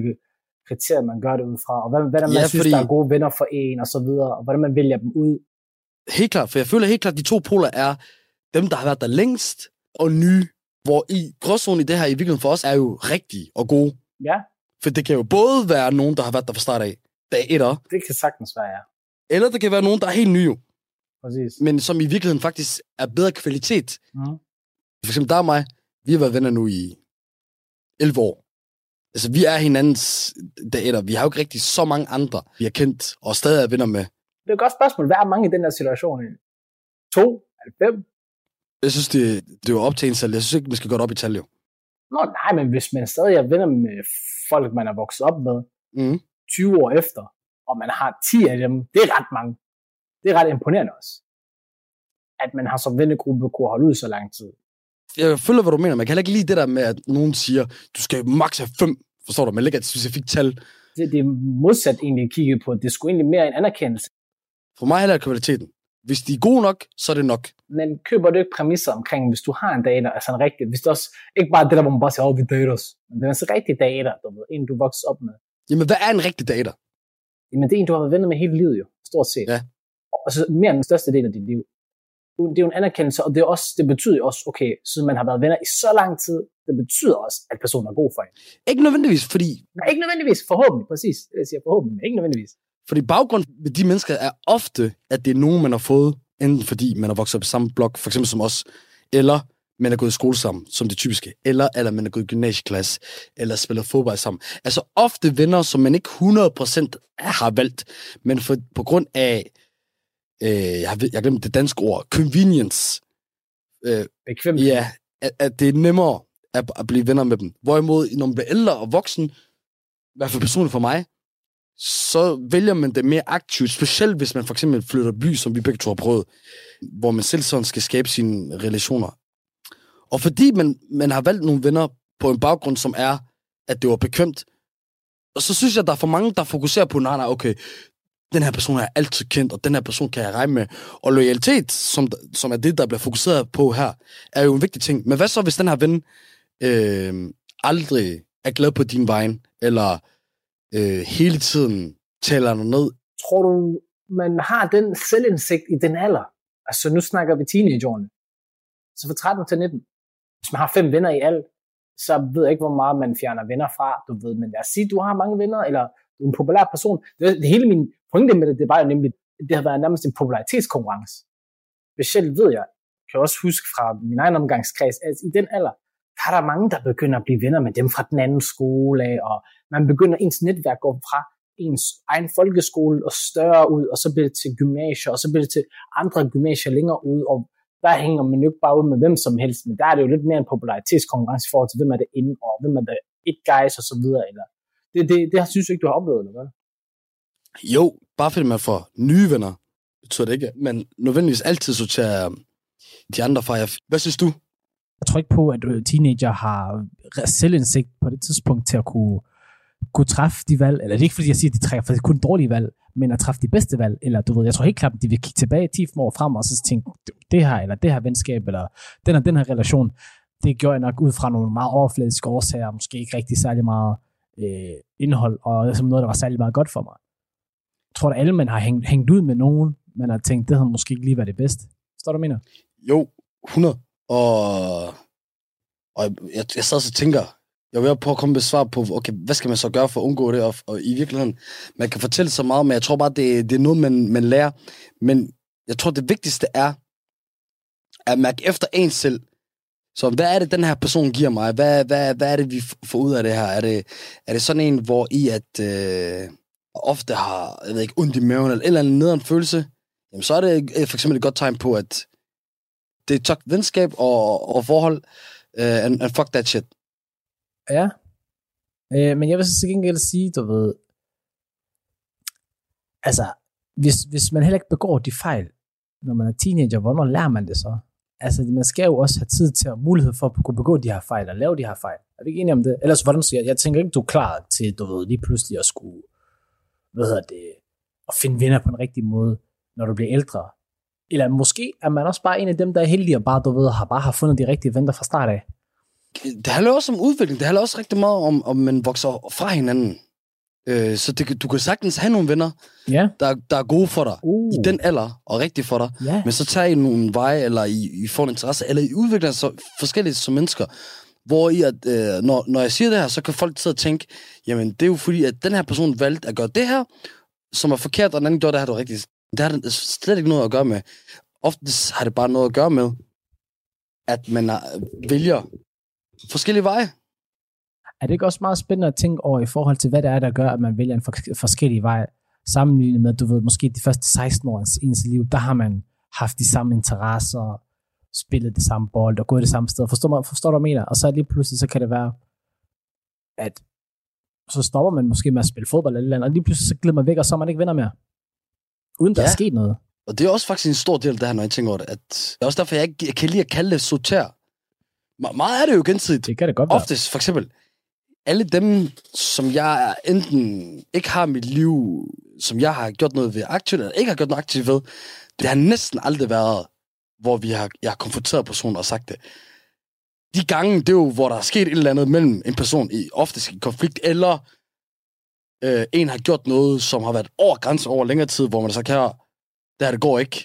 kriterier man gør det ud fra, og hvad, hvad der man Ja, ja, synes, fordi- der er gode venner for en, og så videre, og hvordan man vælger dem ud. Helt klart, for jeg føler helt klart, at de to poler er dem, der har været der længst, og nye. Hvor i gråzonen i det her i virkeligheden for os er jo rigtig og gode. Ja. For det kan jo både være nogen, der har været der fra start af, dag etter. Det kan sagtens være, ja. Eller det kan være nogen, der er helt nye jo. Præcis. Men som i virkeligheden faktisk er bedre kvalitet. Mm. For eksempel der og mig, vi har været venner nu i 11 år. Altså, vi er hinandens dag etter. Vi har jo ikke rigtig så mange andre, vi har kendt og stadig er venner med. Det er et godt spørgsmål. Hvad er mange i den her situation? 2? 90? Jeg synes, det, det er jo op til en selv. Jeg synes ikke, man skal gå op i tal, jo. Nå, nej, men hvis man stadig er venner med folk, man er vokset op med, Mm. 20 år efter, og man har 10 af dem, det er ret mange. Det er ret imponerende også. At man har som vennegruppe kunne holde ud så lang tid. Jeg føler, hvad du mener. Man kan heller ikke lide det der med, at nogen siger, du skal maks have fem. Forstår du? Man lægger et specifikt tal. Det, det er modsat egentlig kigget på. Det skulle egentlig mere en anerkendelse. For mig heller er kvaliteten. Hvis de er gode nok, så er det nok. Men køber du ikke præmisser omkring, hvis du har en dater, altså en rigtig, hvis det også, ikke bare det der, hvor man bare siger, åh, vi dater os, men det er altså en rigtig dater, du ved, en du vokser op med. Jamen, hvad er en rigtig dater? Jamen, det er en, du har været venner med hele livet jo, stort set. Ja. Og så mere end den største del af dit liv. Det er jo en anerkendelse, og det, er også, det betyder også, okay, siden man har været venner i så lang tid, det betyder også, at personen er god for en. Ikke nødvendigvis, fordi, Nej, ikke nødvendigvis, forhåbentlig, præcis. Det jeg siger forhåbentlig, ikke nødvendigvis. Fordi baggrund ved de mennesker er ofte, at det er nogen, man har fået, enten fordi man har vokset op i samme blok, for eksempel som os, eller man er gået i skole sammen, som det typiske, eller, eller man er gået i gymnasieklasse, eller spillet fodbold sammen. Altså ofte venner, som man ikke 100% har valgt, men for, på grund af, øh, jeg, har, jeg glemte det danske ord, convenience, øh, Bekvemt. Ja, at, at det er nemmere at, at blive venner med dem. Hvorimod, når man bliver ældre og voksen, i hvert fald personligt for mig, så vælger man det mere aktivt, specielt hvis man for eksempel flytter by, som vi begge to har prøvet, hvor man selv sådan skal skabe sine relationer. Og fordi man, man har valgt nogle venner på en baggrund, som er, at det var bekvemt, og så synes jeg, at der er for mange, der fokuserer på, nej, nej, okay, den her person er altid kendt, og den her person kan jeg regne med. Og loyalitet, som, som er det, der bliver fokuseret på her, er jo en vigtig ting. Men hvad så, hvis den her ven øh, aldrig er glad på din vej, eller øh, hele tiden taler dig ned? Tror du, man har den selvindsigt i den alder? Altså, nu snakker vi teenageårene. Så fra 13 til 19. Hvis man har fem venner i alt, så ved jeg ikke, hvor meget man fjerner venner fra, du ved. Men lad os sige, du har mange venner, eller du er en populær person. Det, det hele min pointe med det, det var jo nemlig, det har været nærmest en popularitetskonkurrence. Specielt ved jeg, kan jeg også huske fra min egen omgangskreds, at i den alder, der er der mange, der begynder at blive venner med dem fra den anden skole af, og man begynder ens netværk går fra ens egen folkeskole og større ud, og så bliver det til gymnasier, og så bliver det til andre gymnasier længere ud, og der hænger man jo ikke bare ud med hvem som helst, men der er det jo lidt mere en popularitetskonkurrence i forhold til, hvem er det inde, og hvem er det et guys, og så videre, eller det, det, det har synes jeg ikke, du har oplevet, eller hvad? Jo, bare fordi man får nye venner, betyder det ikke, men nødvendigvis altid sorterer de andre fra jer. Hvad synes du? Jeg tror ikke på, at teenager har selvindsigt på det tidspunkt til at kunne, kunne træffe de valg. Eller det er ikke, fordi jeg siger, at de træffer kun dårlige valg, men at træffe de bedste valg, eller du ved, jeg tror helt klart, at de vil kigge tilbage 10 år frem, og så tænke, det her, eller det her venskab, eller den og den her relation, det gjorde jeg nok ud fra nogle meget overfladiske årsager, måske ikke rigtig særlig meget øh, indhold, og som noget, der var særlig meget godt for mig. Jeg tror, at alle man har hængt, hængt ud med nogen, man har tænkt, det havde måske ikke lige været det bedste. Forstår du, mener? Jo, 100. Og, og jeg, jeg sad og tænker, jeg vil på at komme med svar på, okay, hvad skal man så gøre for at undgå det? Og, og i virkeligheden, man kan fortælle så meget, men jeg tror bare, det, det er noget, man, man lærer. Men jeg tror, det vigtigste er, at mærke efter en selv. Så hvad er det, den her person giver mig? Hvad, hvad, hvad er det, vi får ud af det her? Er det, er det sådan en, hvor I at, øh, ofte har, jeg ved ikke, ondt i maven, eller en eller anden nederen følelse? Jamen, så er det øh, for eksempel et godt tegn på, at det er tokt venskab og, og forhold, uh, and, and fuck that shit. Ja. Øh, men jeg vil så til gengæld sige, du ved, altså, hvis, hvis man heller ikke begår de fejl, når man er teenager, hvornår lærer man det så? Altså, man skal jo også have tid til at mulighed for at kunne begå de her fejl, og lave de her fejl. Er vi ikke enige om det? Ellers, hvordan skal jeg? Jeg tænker ikke, du er klar til, du ved, lige pludselig at skulle, hvad hedder det, at finde venner på en rigtig måde, når du bliver ældre. Eller måske er man også bare en af dem, der er heldige og bare, du ved, har bare har fundet de rigtige venner fra start af. Det handler også om udvikling. Det handler også rigtig meget om, om man vokser fra hinanden. Øh, så det, du kan sagtens have nogle venner, ja. der, der er gode for dig uh. i den alder, og rigtige for dig. Ja. Men så tager I nogle veje, eller I, I får en interesse, eller I udvikler så forskelligt som mennesker. Hvor I, at, øh, når, når jeg siger det her, så kan folk sidde og tænke, jamen det er jo fordi, at den her person valgte at gøre det her, som er forkert, og den anden gjorde det her, der er rigtigt. Det har det slet ikke noget at gøre med. Ofte har det bare noget at gøre med, at man øh, vælger forskellige veje. Er det ikke også meget spændende at tænke over i forhold til, hvad det er, der gør, at man vælger en forskellig vej, sammenlignet med, du ved, måske de første 16 år af ens liv, der har man haft de samme interesser, spillet det samme bold og gået det samme sted. Forstår, man, forstår du, hvad jeg mener? Og så lige pludselig, så kan det være, at så stopper man måske med at spille fodbold eller andet, og lige pludselig så glider man væk, og så er man ikke venner mere. Uden der ja. er sket noget. Og det er også faktisk en stor del af det her, når jeg tænker over det. At det er også derfor, jeg, ikke, jeg kan lide at kalde det sorter. Me- meget er det jo gensidigt. Det kan det godt være. Oftest, for eksempel, alle dem, som jeg enten ikke har mit liv, som jeg har gjort noget ved aktivt, eller ikke har gjort noget aktivt ved, det har næsten aldrig været, hvor vi har, jeg har konfronteret personen og sagt det. De gange, det er jo, hvor der er sket et eller andet mellem en person, i oftest i konflikt, eller øh, en har gjort noget, som har været over grænsen over længere tid, hvor man så kan det her, det går ikke.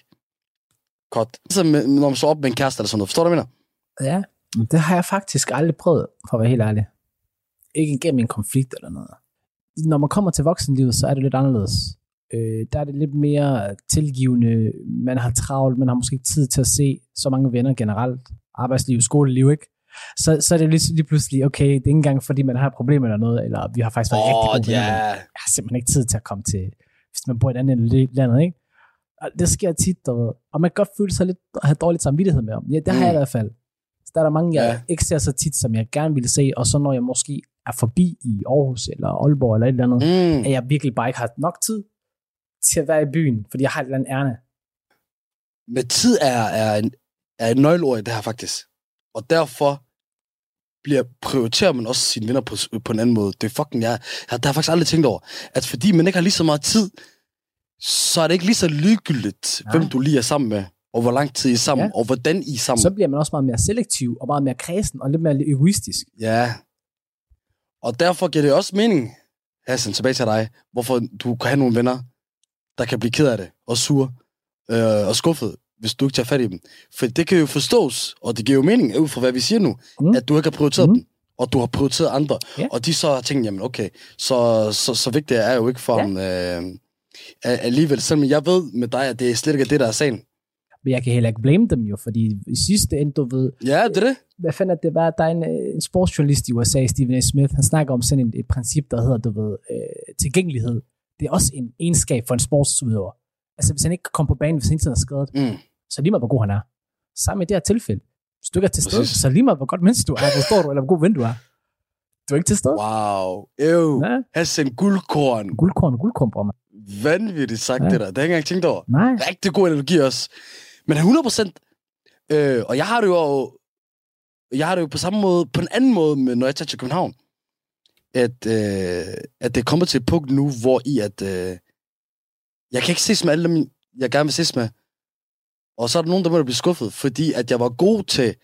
Godt. Så når man står op med en kæreste eller sådan noget. Forstår du, hvad jeg mener? Ja, det har jeg faktisk aldrig prøvet, for at være helt ærlig. Ikke gennem en konflikt eller noget. Når man kommer til voksenlivet, så er det lidt anderledes. Øh, der er det lidt mere tilgivende. Man har travlt, man har måske ikke tid til at se så mange venner generelt. Arbejdsliv, skoleliv, ikke? Så, så er det lige, lige pludselig, okay, det er ikke engang fordi, man har et problem eller noget, eller vi har faktisk været oh, rigtig gode yeah. Jeg har simpelthen ikke tid til at komme til, hvis man bor i et andet land, ikke? Og det sker tit, og, og man kan godt føle sig lidt at have dårligt samvittighed med om. Ja, det har mm. jeg i hvert fald. Så der er der mange, jeg ja. ikke ser så tit, som jeg gerne ville se, og så når jeg måske er forbi i Aarhus eller Aalborg eller et eller andet, mm. at jeg virkelig bare ikke har nok tid til at være i byen, fordi jeg har et eller andet ærne. Men tid er, er, en, er et nøgleord i det her faktisk. Og derfor bliver, prioriterer man også sine venner på, på en anden måde. Det er fucking, jeg, jeg, der har faktisk aldrig tænkt over, at fordi man ikke har lige så meget tid, så er det ikke lige så ligegyldigt, Nej. hvem du lige er sammen med, og hvor lang tid I er sammen, ja. og hvordan I er sammen. Så bliver man også meget mere selektiv, og meget mere kredsen, og lidt mere egoistisk. Ja. Og derfor giver det også mening, Hassan, tilbage til dig, hvorfor du kan have nogle venner, der kan blive ked af det, og sur, øh, og skuffet, hvis du ikke tager fat i dem. For det kan jo forstås, og det giver jo mening, ud fra hvad vi siger nu, mm. at du ikke har prioriteret mm. dem, og du har prioriteret andre. Yeah. Og de så har tænkt, jamen okay, så, så, så vigtigt er jo ikke for yeah. dem, øh, alligevel, selvom jeg ved med dig, at det er slet ikke det, der er sagen. Men jeg kan heller ikke blame dem jo, fordi i sidste ende, du ved... Ja, det er det. Hvad fanden det var? Der er en, øh, en sportsjournalist i USA, Stephen A. Smith, han snakker om sådan et, et princip, der hedder, du ved, øh, tilgængelighed. Det er også en egenskab for en sportsudøver. Altså, hvis han ikke kan komme på banen, hvis han ikke er skadet, mm. Så lige meget, hvor god han er. Sammen i det her tilfælde, hvis du ikke er til stede, så lige meget, hvor godt menneske du er, hvor stor du eller hvor god ven du er. Du er ikke til stede. Wow. Ew. Ja. Hassan guldkorn. Guldkorn, guldkorn, bror, Vanvittigt sagt, ja. det der. Det har jeg ikke engang tænkt over. Nej. Rigtig god analogi også. Men 100 procent. Øh, og jeg har det jo jeg har det jo på samme måde, på en anden måde, med, når jeg tager til København. At, øh, at det kommer til et punkt nu, hvor i at, øh, jeg kan ikke ses med alle dem, jeg gerne vil ses med. Og så er der nogen, der måtte blive skuffet, fordi at jeg var god til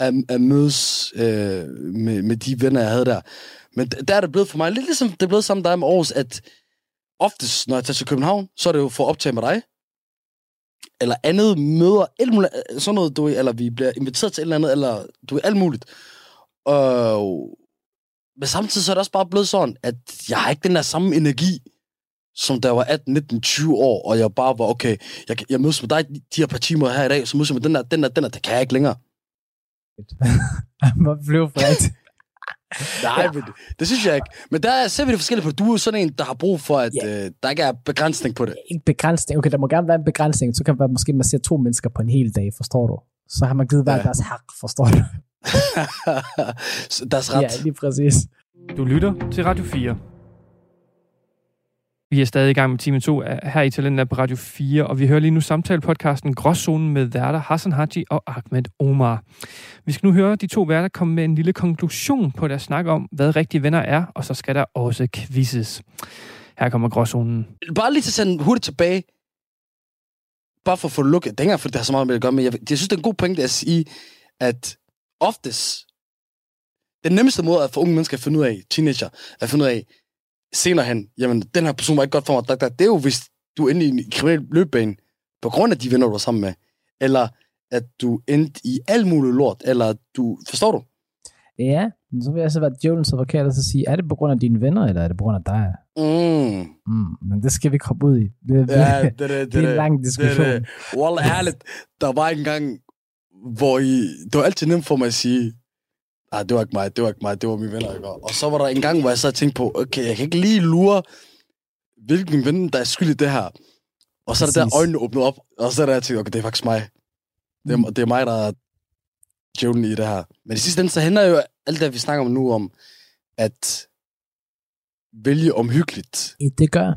at, at mødes øh, med, med de venner, jeg havde der. Men der er det blevet for mig, lidt ligesom det er blevet sammen med dig med Aarhus, at oftest, når jeg tager til København, så er det jo for at optage med dig, eller andet møder, alt muligt, øh, sådan noget, du eller vi bliver inviteret til et eller andet, eller du er alt muligt. Og, men samtidig så er det også bare blevet sådan, at jeg har ikke den der samme energi, som da jeg var 18, 19, 20 år, og jeg bare var, okay, jeg, jeg mødes med dig de her par timer her i dag, så mødes jeg med den der, den der, den der, det kan jeg ikke længere. Man blev frækt. Nej, men det, det synes jeg ikke. Men der ser vi det forskelligt på. Du er sådan en, der har brug for, at yeah. øh, der ikke er begrænsning på det. Ikke begrænsning. Okay, der må gerne være en begrænsning. Så kan man måske, man ser to mennesker på en hel dag, forstår du? Så har man givet hver Ja. deres hak, forstår du? Deres ret. Ja, lige præcis. Du lytter til Radio 4. Vi er stadig i gang med time 2 her i Talentlab på Radio 4, og vi hører lige nu samtale-podcasten Gråzonen med værter Hassan Haji og Ahmed Omar. Vi skal nu høre de to værter komme med en lille konklusion på deres snak om, hvad rigtige venner er, og så skal der også quizzes. Her kommer Gråzonen. Bare lige til at sende hurtigt tilbage. Bare for at få lukket. Det er for det har så meget med at gøre, men jeg, jeg synes, det er en god pointe at sige, at oftest, den nemmeste måde at få unge mennesker at finde ud af, teenager, at finde ud af, senere hen, jamen, den her person var ikke godt for mig, dak, dak, det er jo, hvis du inde i en kriminel løbbane, på grund af de venner, du er sammen med, eller at du endte i alt muligt lort, eller du, forstår du? Ja, men så vil jeg så være djævelens advokat og så sige, er det på grund af dine venner, eller er det på grund af dig? Mm. Mm, men det skal vi ikke hoppe ud i. Det, Ja, det, det, det, det er en lang diskussion. Det, det. Wallah, ærligt, der var en gang, hvor I, det var altid nemt for mig at sige, ah, det var ikke mig, det var ikke mig, det var mine venner, ikke? Og så var der en gang, hvor jeg så tænkte på, okay, jeg kan ikke lige lure, hvilken ven, der er skyld i det her. Og så er det der øjnene åbnet op, og så er der, jeg tænkte, okay, det er faktisk mig. Det er, det er mig, der er djævlen i det her. Men i sidste ende, så hænder jo alt det, vi snakker om nu, om at vælge omhyggeligt. det gør.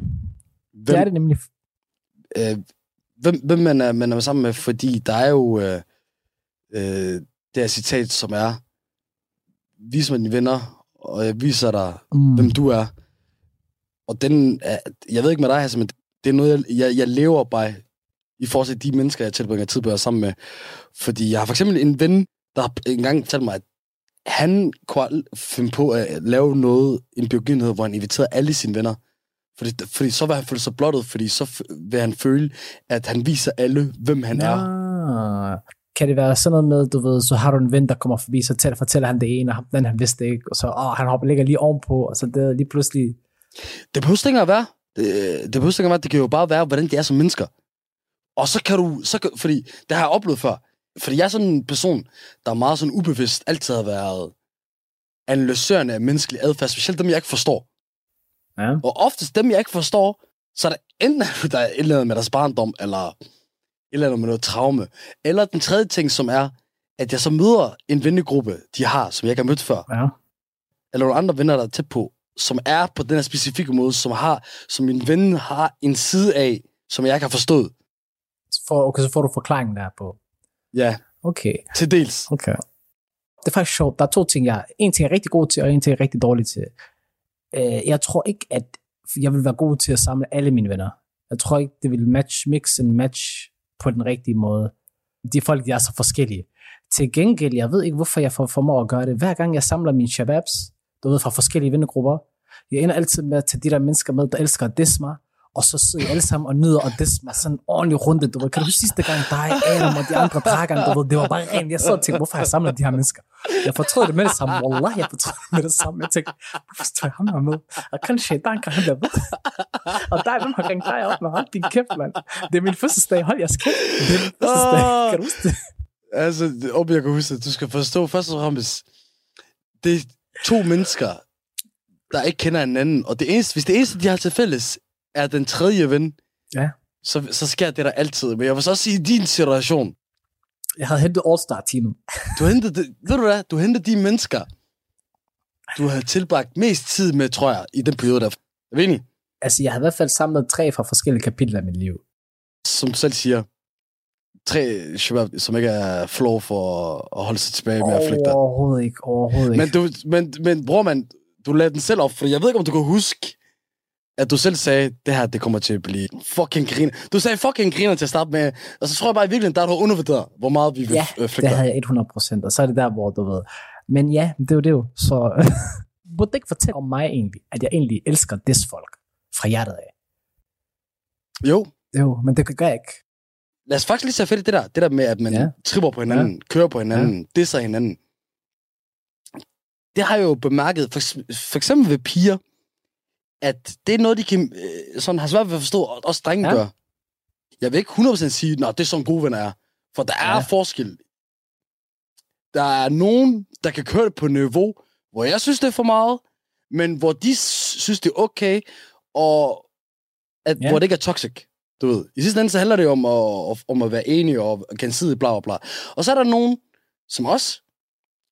Hvem, Det er det nemlig. øh, hvem, hvem man, er, man er sammen med, fordi der er jo øh, øh, det her citat, som er, vis mig dine venner, og jeg viser dig, Mm. hvem du er. Og den, er, jeg ved ikke med dig, altså, men det er noget, jeg, jeg, jeg lever bare i forhold til de mennesker, jeg tilbringer tid på at sammen med. Fordi jeg har for eksempel en ven, der har engang fortalt mig, at han kunne finde på at lave noget, en begivenhed, hvor han inviterede alle sine venner. Fordi, fordi så vil han føle sig blottet, fordi så vil han føle, at han viser alle, hvem han er. Kan det være sådan noget med, du ved, så har du en ven, der kommer forbi, så tæller, fortæller han det ene, og den han vidste ikke, og så åh, han hopper ligger lige ovenpå, og så det er lige pludselig... Det behøver ikke at være. Det, det behøver ikke at være. Det kan jo bare være, hvordan de er som mennesker. Og så kan du... Så kan, fordi det har jeg oplevet før. Fordi jeg er sådan en person, der er meget sådan ubevidst, altid har været analysørende af menneskelig adfærd, specielt dem, jeg ikke forstår. Ja. Og oftest dem, jeg ikke forstår, så er der enten der er et eller andet med deres barndom, eller eller andet med noget traume. Eller den tredje ting, som er, at jeg så møder en vennegruppe, de har, som jeg ikke har mødt før. Ja. Eller nogle andre venner, der er tæt på, som er på den her specifikke måde, som har, som min ven har en side af, som jeg ikke har forstået. Så får, okay, så får du forklaringen der på. Ja, Okay. til dels. Okay. Det er faktisk sjovt. Der er to ting, jeg... En ting jeg er rigtig god til, og en ting jeg er rigtig dårlig til. Øh, jeg tror ikke, at jeg vil være god til at samle alle mine venner. Jeg tror ikke, det vil match, mix and match på den rigtige måde. De folk, de er så forskellige. Til gengæld, jeg ved ikke, hvorfor jeg får formår at gøre det. Hver gang jeg samler mine shababs, du ved, fra forskellige vennegrupper, jeg ender altid med at tage de der mennesker med, der elsker at disse mig, og så sidder I alle sammen og nyder at disse mig sådan en ordentlig runde, du ved. Kan du huske sidste gang dig, Adam og de andre drakkerne, du ved, det var bare rent. Jeg sad og tænkte, hvorfor har jeg samlet de her mennesker? Jeg fortrød det med det samme. Wallah, jeg fortrød det med det samme. Jeg tænkte, hvorfor står jeg ham her med? Og kan shaitan kan han der ved. Og dig, hvem har ringet dig op med hold din kæft, mand? Det er min fødselsdag, hold jeres kæft. Det er min fødselsdag. Kan du huske det? Altså, om jeg kan huske det, du skal forstå først og fremmest, det er to mennesker, der ikke kender hinanden, og det eneste, hvis det eneste, de har til fælles, er den tredje ven, Ja. så, så sker det der altid. Men jeg vil så også sige, i din situation, Jeg havde hentet All-Star-teamet. du hentede, ved du hvad, du hentede de mennesker, du havde tilbragt mest tid med, tror jeg, i den periode der. Er vi enige? Altså, jeg havde i hvert fald samlet tre fra forskellige kapitler af mit liv. Som du selv siger, tre shabab, som ikke er flow for at holde sig tilbage med at flygte. Overhovedet ikke, overhovedet ikke. Men, du, men, men bror man, du lavede den selv op, for jeg ved ikke, om du kan huske, at du selv sagde, det her, det kommer til at blive fucking griner. Du sagde fucking griner til at starte med, og så tror jeg bare i virkeligheden, der er du undervurderet, hvor meget vi vil Ja, øh, det flygte. havde jeg 100 procent, og så er det der, hvor du ved. Men ja, det er jo det jo. Så burde det ikke fortælle om mig egentlig, at jeg egentlig elsker des folk fra hjertet af? Jo, Jo, men det gør jeg ikke. lad os faktisk lige tage fedt i det der. Det der med, at man ja. tripper på hinanden, ja. kører på hinanden, ja. disser hinanden. Det har jeg jo bemærket, for, for eksempel ved piger, at det er noget, de kan, øh, sådan har svært ved at forstå, og også drenge Ja. gør. Jeg vil ikke 100% sige, at det er sådan gode venner er. For der er Ja. ja. forskel. Der er nogen, der kan køre det på niveau, hvor jeg synes, det er for meget, men hvor de synes, det er okay, og at, Ja. hvor det ikke er toxic. Du ved. I sidste ende, så handler det om at, om at være enige og gensidigt bla bla bla. Og så er der nogen, som os,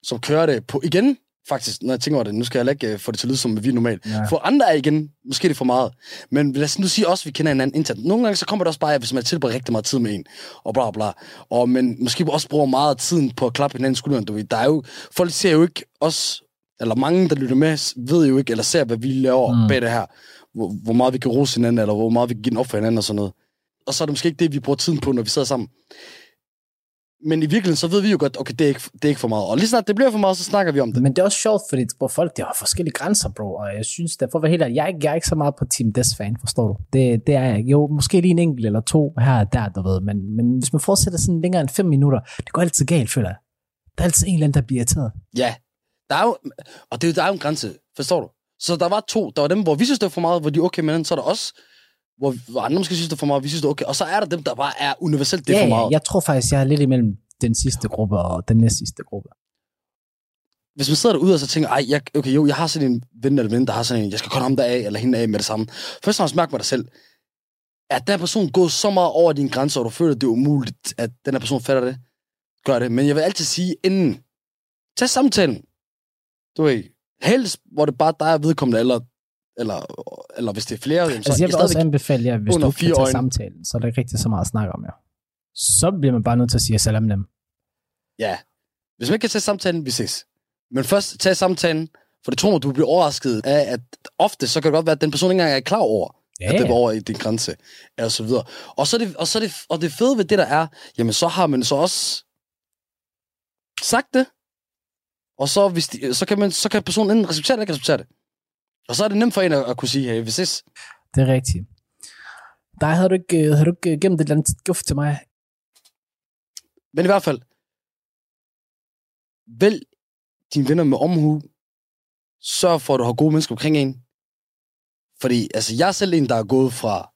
som kører det på igen, faktisk, når jeg tænker over det, nu skal jeg ikke øh, få det til at lyde som vi normalt. Ja. For andre er igen, måske det er for meget. Men lad os nu sige også, at vi kender hinanden internt. Nogle gange så kommer det også bare, hvis man tilbringer rigtig meget tid med en, og bla bla. Og men måske også bruger meget af tiden på at klappe hinanden skulderen. Du ved. Der er jo, folk ser jo ikke os, eller mange, der lytter med, ved jo ikke, eller ser, hvad vi laver mm. bag det her. Hvor, hvor meget vi kan rose hinanden, eller hvor meget vi kan give den op for hinanden og sådan noget. Og så er det måske ikke det, vi bruger tiden på, når vi sidder sammen. Men i virkeligheden, så ved vi jo godt, okay, det er ikke, det er ikke for meget. Og lige snart det bliver for meget, så snakker vi om det. Men det er også sjovt, fordi hvor folk de har forskellige grænser, bro. Og jeg synes, der for at være helt ærlig, jeg, ikke- jeg er ikke så meget på Team Des-fan, forstår du? Det, det er jeg. Jo, måske lige en enkelt eller to her og der, du ved. Men, men hvis man fortsætter sådan længere end fem minutter, det går altid galt, føler jeg. Der er altid en eller anden, der bliver irriteret. Ja, der er jo, og det er jo, der er jo en grænse, forstår du? Så der var to, der var dem, hvor vi synes, det var for meget, hvor de okay med den, så er der os, hvor, hvor andre måske synes, det er for meget, vi synes, det er okay. Og så er der dem, der bare er universelt, det er ja, for meget. Jeg tror faktisk, jeg er lidt imellem den sidste gruppe og den næst sidste gruppe. Hvis man sidder derude og så tænker, ej, jeg, okay, jo, jeg har sådan en ven eller ven, der har sådan en, jeg skal komme ham der af, eller hende af med det samme. Først og fremmest mærk på dig selv. Er den her person gået så meget over dine grænser, og du føler, at det er umuligt, at den her person fatter det? Gør det. Men jeg vil altid sige, inden, tag samtalen. Du ved, helst, hvor det bare dig og vedkommende, eller, eller, eller hvis det er flere, jamen, så Altså, jeg vil også anbefale jer, hvis du kan tage samtalen, så er der ikke rigtig så meget at snakke om jer. Så bliver man bare nødt til at sige salam dem. Ja. Hvis man ikke kan tage samtalen, vi ses. Men først tag samtalen, for det tror mig, du bliver overrasket af, at ofte så kan det godt være, at den person ikke engang er klar over, Ja, ja, at det ja. var over i din grænse, og så videre. Og så det, og så det, og det fede ved det, der er, jamen så har man så også sagt det, og så, hvis de, så, kan man, så kan personen enten respektere det, eller ikke respektere det. Og så er det nemt for en at, at kunne sige, hey, vi ses. Det er rigtigt. Der havde du ikke, øh, havde du ikke gemt et eller andet gift til mig. Men i hvert fald, vælg dine venner med omhu. Sørg for, at du har gode mennesker omkring en. Fordi altså, jeg er selv en, der er gået fra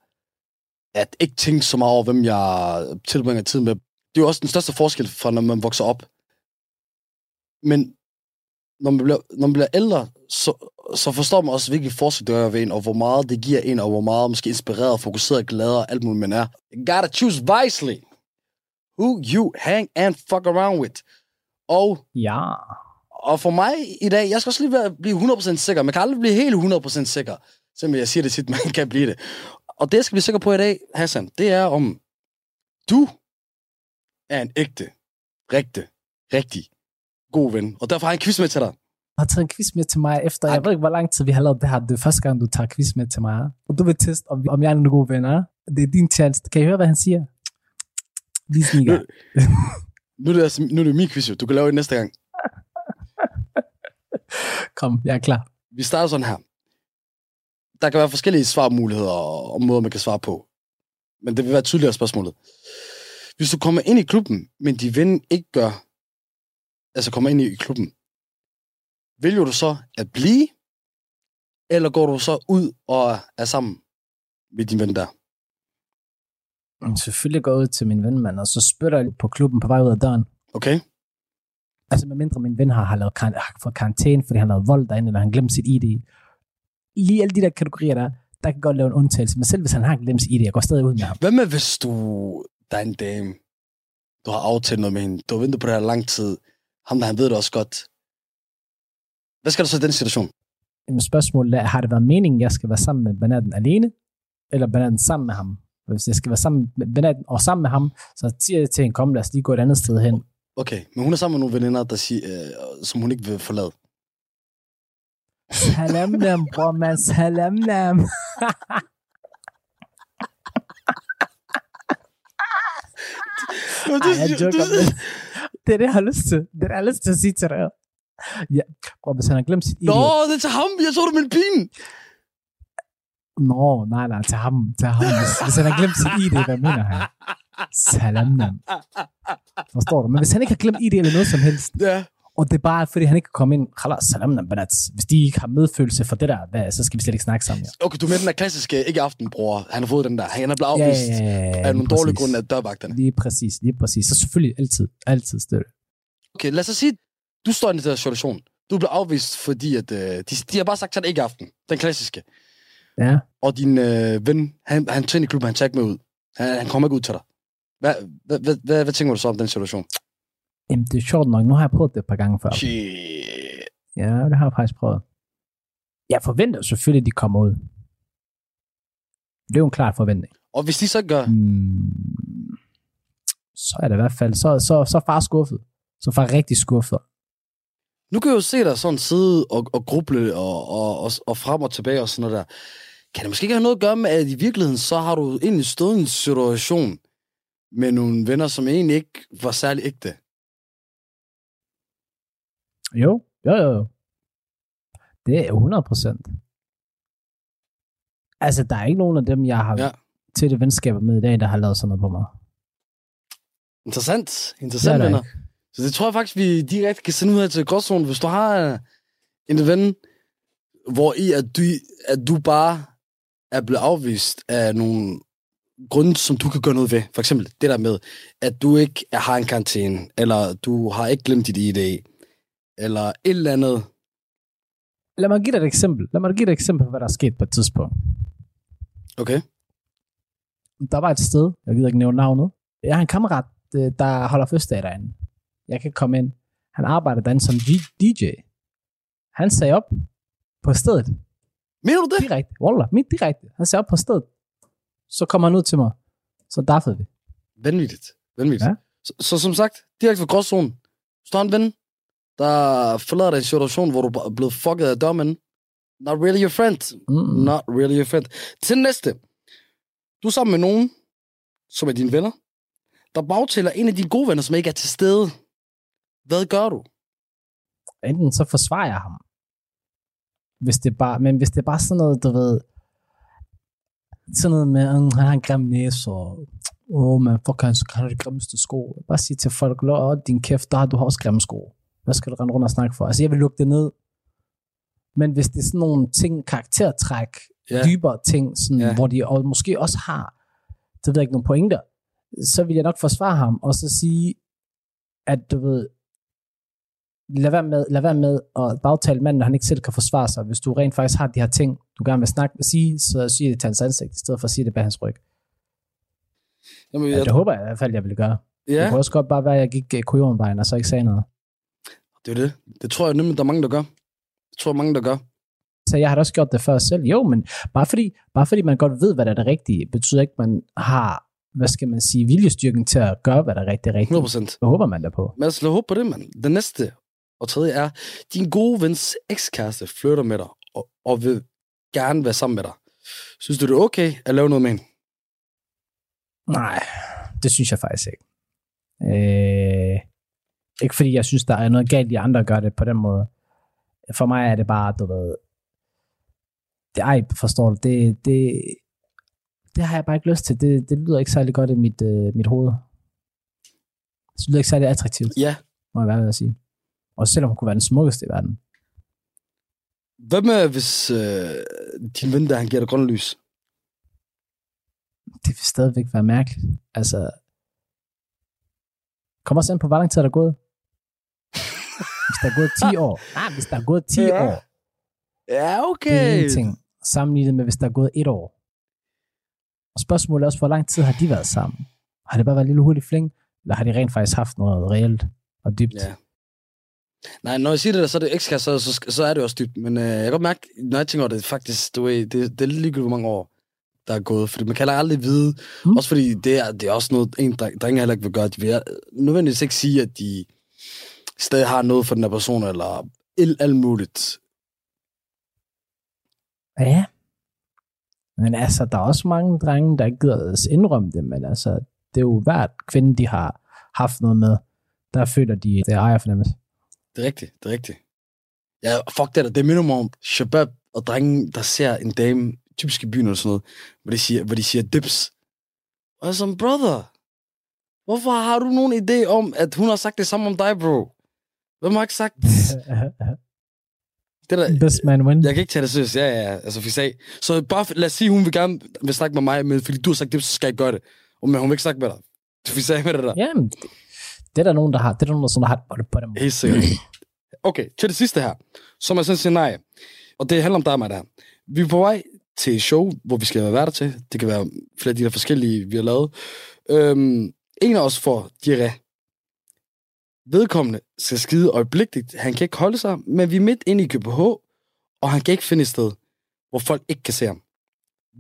at ikke tænke så meget over, hvem jeg tilbringer tid med. Det er jo også den største forskel fra, når man vokser op. Men når man bliver, når man bliver ældre, så, så forstår man også, hvilke forskel det gør ved en, og hvor meget det giver en, og hvor meget måske inspireret, fokuseret, glad og alt muligt man er. You gotta choose wisely who you hang and fuck around with. Og, Ja. og for mig i dag, jeg skal også lige være, blive 100% sikker. Man kan aldrig blive helt 100% sikker, selvom jeg siger det tit, man kan blive det. Og det, jeg skal blive sikker på i dag, Hassan, det er om du er en ægte, rigtig, rigtig god ven. Og derfor har jeg en quiz med til dig. Har taget en quiz med til mig, efter jeg ved ikke, hvor lang tid vi har lavet det her. Det er første gang, du tager quiz med til mig. Og du vil teste, om, om jeg er en god venner. Det er din chance. Kan I høre, hvad han siger? Vi snikker. Nu er det, altså, nu er det min quiz, du kan lave det næste gang. Kom, jeg er klar. Vi starter sådan her. Der kan være forskellige svarmuligheder og, måder, man kan svare på. Men det vil være tydeligere spørgsmålet. Hvis du kommer ind i klubben, men din ven ikke gør, altså kommer ind i klubben, vælger du så at blive, eller går du så ud og er sammen med din ven der? Selvfølgelig går jeg ud til min ven, mand, og så spytter jeg på klubben på vej ud af døren. Okay? Altså medmindre min ven har, har, lavet, har fået karantæne, fordi han har lavet vold derinde, eller han glemt sit ID. Lige alle de der kategorier der, der kan godt lave en undtagelse. Men selv hvis han har glemt sit ID, jeg går stadig ud med ham. Hvad med, hvis du, der er en dame, du har aftalt noget med hende, du har ventet på det her lang tid, ham der, han ved det også godt. Hvad skal du så i den situation? Jamen spørgsmålet er, har det været meningen, at jeg skal være sammen med Banaten alene, eller Banaten sammen med ham? Hvis jeg skal være sammen med Banaten og sammen med ham, så siger jeg til hende, kom lad os lige gå et andet sted hen. Okay, men hun er sammen med nogle veninder, der siger, øh, som hun ikke vil forlade. Salam nam, bror, man. Salam nam. Ej, jeg joker, det er det, jeg har lyst til. Det er det, jeg har lyst til at sige til dig. Ja, bror, hvis han har glemt sit. Nå, det er til ham. Jeg så det med en pin. Nå, nej, nej, til ham. Til ham. Hvis, hvis han har glemt sit ID, hvad mener han? Salam nam. Forstår du? Men hvis han ikke har glemt ID eller noget som helst, Ja. og det er bare, fordi han ikke kan komme ind, khalas, salam. Hvis de ikke har medfølelse for det der, hvad, så skal vi slet ikke snakke sammen. Ja. Okay, du med den der klassiske ikke aften, bror. Han har fået den der. Han er blevet afvist ja, ja, ja, af nogle lige dårlige grunde af dørvagterne. Lige præcis, lige præcis. Så selvfølgelig altid, altid støtte. Okay, lad os sige, du står i den her situation. Du bliver afvist, fordi at, øh, de, de har bare sagt til dig ikke aften. Den klassiske. Ja. Og din øh, ven, han, han ind i klubben, han tager ikke med ud. Han, han kommer ikke ud til dig. Hvad, hvad, hvad, hvad, hvad tænker du så om den situation? Jamen, det er sjovt nok. Nu har jeg prøvet det et par gange før. Shit. Ja, det har jeg faktisk prøvet. Jeg forventer selvfølgelig, at de kommer ud. Det er jo en klar forventning. Og hvis de så gør, Hmm, så er det i hvert fald, så, så, så er far skuffet. Så er far rigtig skuffet. Nu kan jeg jo se dig sådan sidde og, og gruble og, og, og, og frem og tilbage og sådan noget der. Kan det måske ikke have noget at gøre med, at i virkeligheden, så har du egentlig stået i en situation med nogle venner, som egentlig ikke var særlig ægte? Jo, jo, jo. jo. Det er 100 procent. Altså, der er ikke nogen af dem, jeg har Ja. til det venskaber med i dag, der har lavet sådan noget på mig. Interessant. Er Interessant, venner. ikke. Så det tror jeg faktisk, vi direkte kan sende ud her til Gråzonen. Hvis du har øh, en ven, hvor i at du, at du bare er blevet afvist af nogle grunde, som du kan gøre noget ved. For eksempel det der med, at du ikke har en karantæne, eller du har ikke glemt dit ID, eller et eller andet. Lad mig give dig et eksempel. Lad mig give dig et eksempel på, hvad der er sket på et tidspunkt. Okay? Der var et sted, jeg gider ikke nævne navnet. Jeg har en kammerat, øh, der holder fødselsdag derinde. Jeg kan komme ind. Han arbejder derinde som DJ. Han sagde op på stedet. Mener du det? Direkte. Wallah, mit direkte. Han sagde op på stedet. Så kommer han ud til mig. Så daffede vi. Vanvittigt. Vanvittigt. Ja. Så, så som sagt, direkte fra Gråzonen. Har en ven, der forlader dig en situation, hvor du er blevet fucket af dørmanden. Not really your friend. Mm. Not really your friend. Til næste. Du er sammen med nogen, som er dine venner, der bagtæller en af dine gode venner, som ikke er til stede. Hvad gør du? enten så forsvarer jeg ham. Hvis det bare, men hvis det er bare sådan noget, du ved, sådan noget med, at han har en grim næse, og åh oh, man, fuck, han, han har de grimmeste sko. Bare sige til folk, åh, din kæft, der har du har også grimme sko. Hvad skal du rende rundt og snakke for? Altså, jeg vil lukke det ned. Men hvis det er sådan nogle ting, karaktertræk, ja. dybere ting, sådan, ja. hvor de og måske også har, det ved jeg ikke, nogle pointer, så vil jeg nok forsvare ham, og så sige, at du ved, lad være med, lad være med at bagtale manden, når han ikke selv kan forsvare sig. Hvis du rent faktisk har de her ting, du gerne vil snakke sige, så sig det til hans ansigt, i stedet for at sige det bag hans ryg. Jamen, Ja, jeg, det håber jeg i hvert fald, jeg vil gøre. Ja. Det ja, kunne også godt bare være, at jeg gik uh, kujonvejen, og så ikke sagde noget. det er det. Det tror jeg nemlig, der er mange, der gør. Det tror jeg, mange, der gør. Så jeg har da også gjort det før selv. Jo, men bare fordi, bare fordi man godt ved, hvad der er det rigtige, betyder ikke, at man har, hvad skal man sige, viljestyrken til at gøre, hvad der er rigtig rigtigt. 100%. Hvad håber man der på? Men lad os lade håbe på det, mand. Den næste og tredje er, din gode vens ekskæreste flytter med dig, og, og vil gerne være sammen med dig. Synes du, det er okay at lave noget med hende? Nej, det synes jeg faktisk ikke. Øh, ikke fordi jeg synes, der er noget galt i andre, der gør det på den måde. For mig er det bare, du ved, det, ej, forstår du, det, det, det har jeg bare ikke lyst til. Det, det lyder ikke særlig godt i mit, øh, mit hoved. Det lyder ikke særlig attraktivt, Ja. må jeg være ved at sige. Og selvom hun kunne være den smukkeste i verden. Hvad med, hvis øh, din ven der, han giver dig grønne lys? Det vil stadigvæk være mærkeligt. Altså, kommer også an på, hvor lang tid der er gået. Hvis der er gået 10 år. Nej, hvis der er gået 10 Ja. år. Ja, Det er okay. ting. Sammenlignet med, hvis der er gået et år. Og spørgsmålet er også, hvor lang tid har de været sammen? Har det bare været en lille hurtig fling? Eller har de rent faktisk haft noget reelt og dybt? Ja. Nej, når jeg siger det der, så er det ekskæreste, så, så, så er det også dybt. Men øh, jeg kan godt mærke, når jeg tænker over det, faktisk, du ved, det, det er ligegyldigt, hvor mange år der er gået. Fordi man kan aldrig vide. Mm. Også fordi det er, det er også noget, en dreng, drenge heller ikke vil gøre. De vil nødvendigvis ikke sige, at de stadig har noget for den her person, eller alt, muligt. Ja. Men altså, der er også mange drenge, der ikke gider indrømme det, men altså, det er jo hvert kvinde, de har haft noget med, der føler de, det er ejerfornemmelse. Det er rigtigt, det er rigtigt. Ja, fuck det der. Det minder mig om shabab og drenge, der ser en dame, typisk i byen eller sådan noget, hvor de siger, hvor de siger dips. Og jeg er sådan, brother, hvorfor har du nogen idé om, at hun har sagt det samme om dig, bro? Hvem har ikke sagt det der, Best man win. Jeg kan ikke tage det seriøst. Ja, ja. Altså, for sag. Så bare, lad os sige, hun vil gerne vil snakke med mig, men fordi du har sagt det, så skal jeg gøre det. Og men hun vil ikke snakke med dig. Du vil sige med det der. Jamen, det, er der nogen, der har. Det er der nogen, der har på det på den måde. Helt sikkert. Okay, til det sidste her, som er sådan et scenarie. Og det handler om dig og mig der. Vi er på vej til et show, hvor vi skal være værter til. Det kan være flere af de der forskellige, vi har lavet. Øhm, en af os får diarré. Vedkommende skal skide øjeblikkeligt. Han kan ikke holde sig, men vi er midt inde i KBH, og han kan ikke finde et sted, hvor folk ikke kan se ham.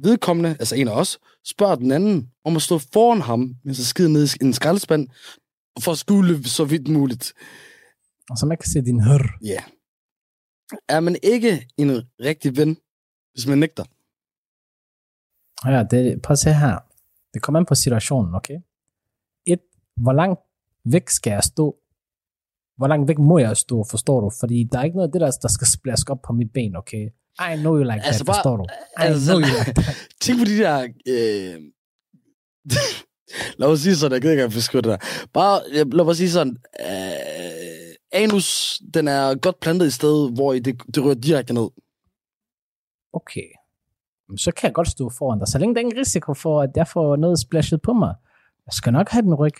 Vedkommende, altså en af os, spørger den anden om at stå foran ham, mens han skider ned i en skraldespand, for at skule så vidt muligt. Og så man kan se din hør. Ja. Yeah. Er man ikke en rigtig ven, hvis man nægter? Ja, det, prøv at se her. Det kommer an på situationen, okay? Et, hvor langt væk skal jeg stå? Hvor langt væk må jeg stå, forstår du? Fordi der er ikke noget af det, der, der skal splaske op på mit ben, okay? I know you like Altså that, bare- forstår du? I altså- know you like that. Tænk på de der... Øh... lad mig sige sådan, jeg gider ikke beskrive det der. Bare, jeg- lad mig sige sådan, øh... anus, den er godt plantet i sted, hvor det, det rører direkte ned. Okay. Så kan jeg godt stå foran dig. Så længe der er ingen risiko for, at jeg får noget splashet på mig. Jeg skal nok have den ryg.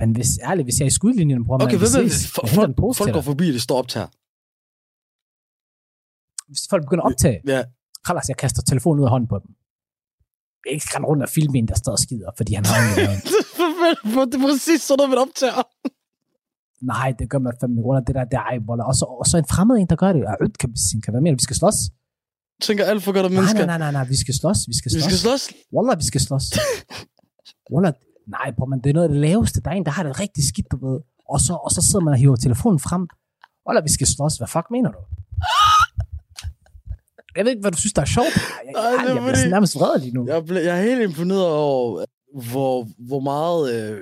Men hvis, ærligt, hvis jeg er i skudlinjen, bror, Okay, man, hvad ses. Jeg folk, folk, går dig. forbi, det står op til her. Hvis folk begynder at optage, Ja. Kralas, jeg kaster telefonen ud af hånden på dem. Jeg kan ikke rende rundt og filme en, der står og skider, fordi han har maven. det er præcis sådan noget, man optager. Nej, det gør man fandme under det der, det er ej, Wallah. og, så, og så en fremmed en, der gør det. Og kan, kan være mere, vi skal slås. Tænker alt for godt om Nej, mennesker. nej, nej, nej, nej, vi skal slås, vi skal Vi slås. skal slås. Wallah, vi skal slås. Wallah, nej, bror, men det er noget af det laveste. Der er en, der har det rigtig skidt, du ved. Og så, og så sidder man og hiver telefonen frem. Wallah, vi skal slås. Hvad fuck mener du? Jeg ved ikke, hvad du synes, der er sjovt. Jeg, jeg, Ej, jeg, er jeg, jeg bliver nærmest vred lige nu. Jeg, ble, jeg er helt imponeret over, hvor, hvor meget øh,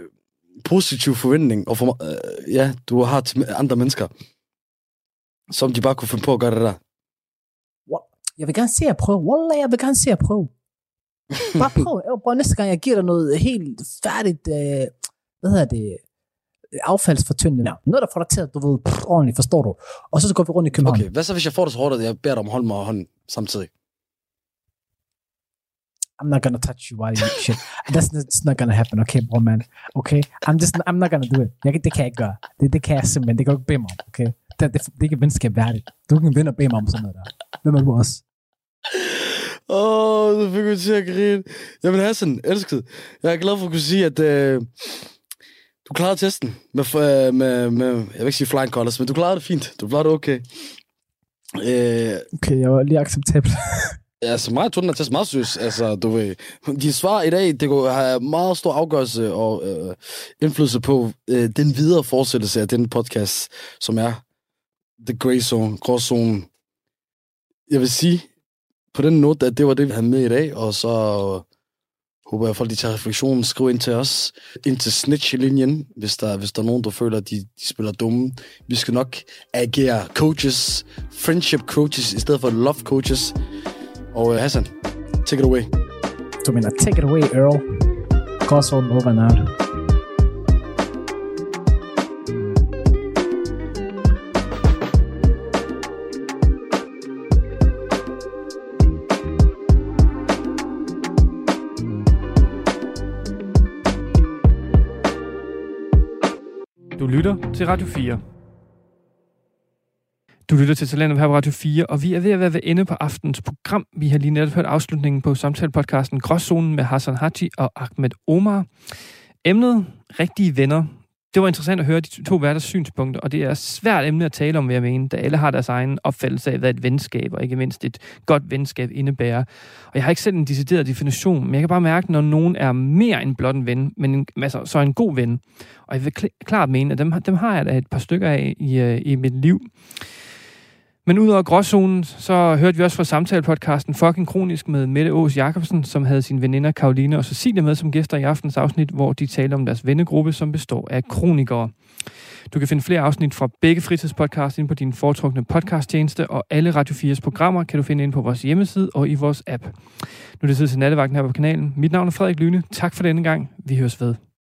positiv forventning og for, øh, ja, du har til andre mennesker, som de bare kunne finde på at gøre det der. Jeg vil gerne se jer prøve. Wallah, jeg vil gerne se jer prøve. Bare prøv. Jeg prøv næste gang, jeg giver dig noget helt færdigt, øh, hvad hedder det, affaldsfortyndende. Noget, der får dig til at, du ved, pff, ordentligt, forstår du. Og så går vi rundt i København. Okay, hvad så hvis jeg får det så hårdt, at jeg beder dig om at holde mig hånden samtidig? I'm not gonna touch you while you shit. That's, that's not gonna happen, okay, bro, man. Okay? I'm just, I'm not gonna do it. Jeg, det kan jeg ikke gøre. Det, det kan jeg simpelthen. Det kan du ikke bede mig om, okay? Det, det, det er ikke venskab værdigt. Du kan vinde og bede mig om sådan noget der. Hvem er du også? Åh, oh, så fik vi til at grine. Jamen Hassan, elsket. Jeg er glad for at kunne sige, at øh, du klarede testen med, øh, med, med, jeg vil ikke sige flying colors, men du klarede det fint. Du klarede det okay. Øh, Okay, jeg var lige acceptabel. Ja, altså mig tog den her test meget seriøst. Altså, du ved, de svar i dag, det kunne have meget stor afgørelse og øh, indflydelse på øh, den videre fortsættelse af den podcast, som er The Grey Zone, gråzonen. Jeg vil sige på den note, at det var det, vi havde med i dag, og så håber jeg, at folk de tager refleksionen, skriv ind til os, ind til snitch-linjen, hvis der, hvis der er nogen, der føler, at de, de spiller dumme. Vi skal nok agere coaches, friendship coaches, i stedet for love coaches. Og uh, Hassan, take it away. Du mener, take it away, Earl. Gråzonen over and lytter til Radio 4. Du lytter til Talentet her på Radio 4, og vi er ved at være ved ende på aftens program. Vi har lige netop hørt afslutningen på samtalepodcasten Gråzonen med Hassan Haji og Ahmed Omar. Emnet Rigtige venner. Det var interessant at høre de to værters synspunkter, og det er et svært emne at tale om, vil jeg mene, da alle har deres egen opfattelse af, hvad et venskab, og ikke mindst et godt venskab indebærer. Og jeg har ikke selv en decideret definition, men jeg kan bare mærke, når nogen er mere end blot en ven, men en, altså, så en god ven. Og jeg vil klart mene, at dem, dem har jeg da et par stykker af i, øh, i mit liv. Men ud over gråzonen, så hørte vi også fra samtalepodcasten Fucking Kronisk med Mette Aas Jacobsen, som havde sine veninder Karoline og Cecilie med som gæster i aftens afsnit, hvor de talte om deres vennegruppe, som består af kronikere. Du kan finde flere afsnit fra begge fritidspodcasts ind på din foretrukne podcasttjeneste, og alle Radio 4's programmer kan du finde ind på vores hjemmeside og i vores app. Nu er det tid til nattevagten her på kanalen. Mit navn er Frederik Lyne. Tak for denne gang. Vi høres ved.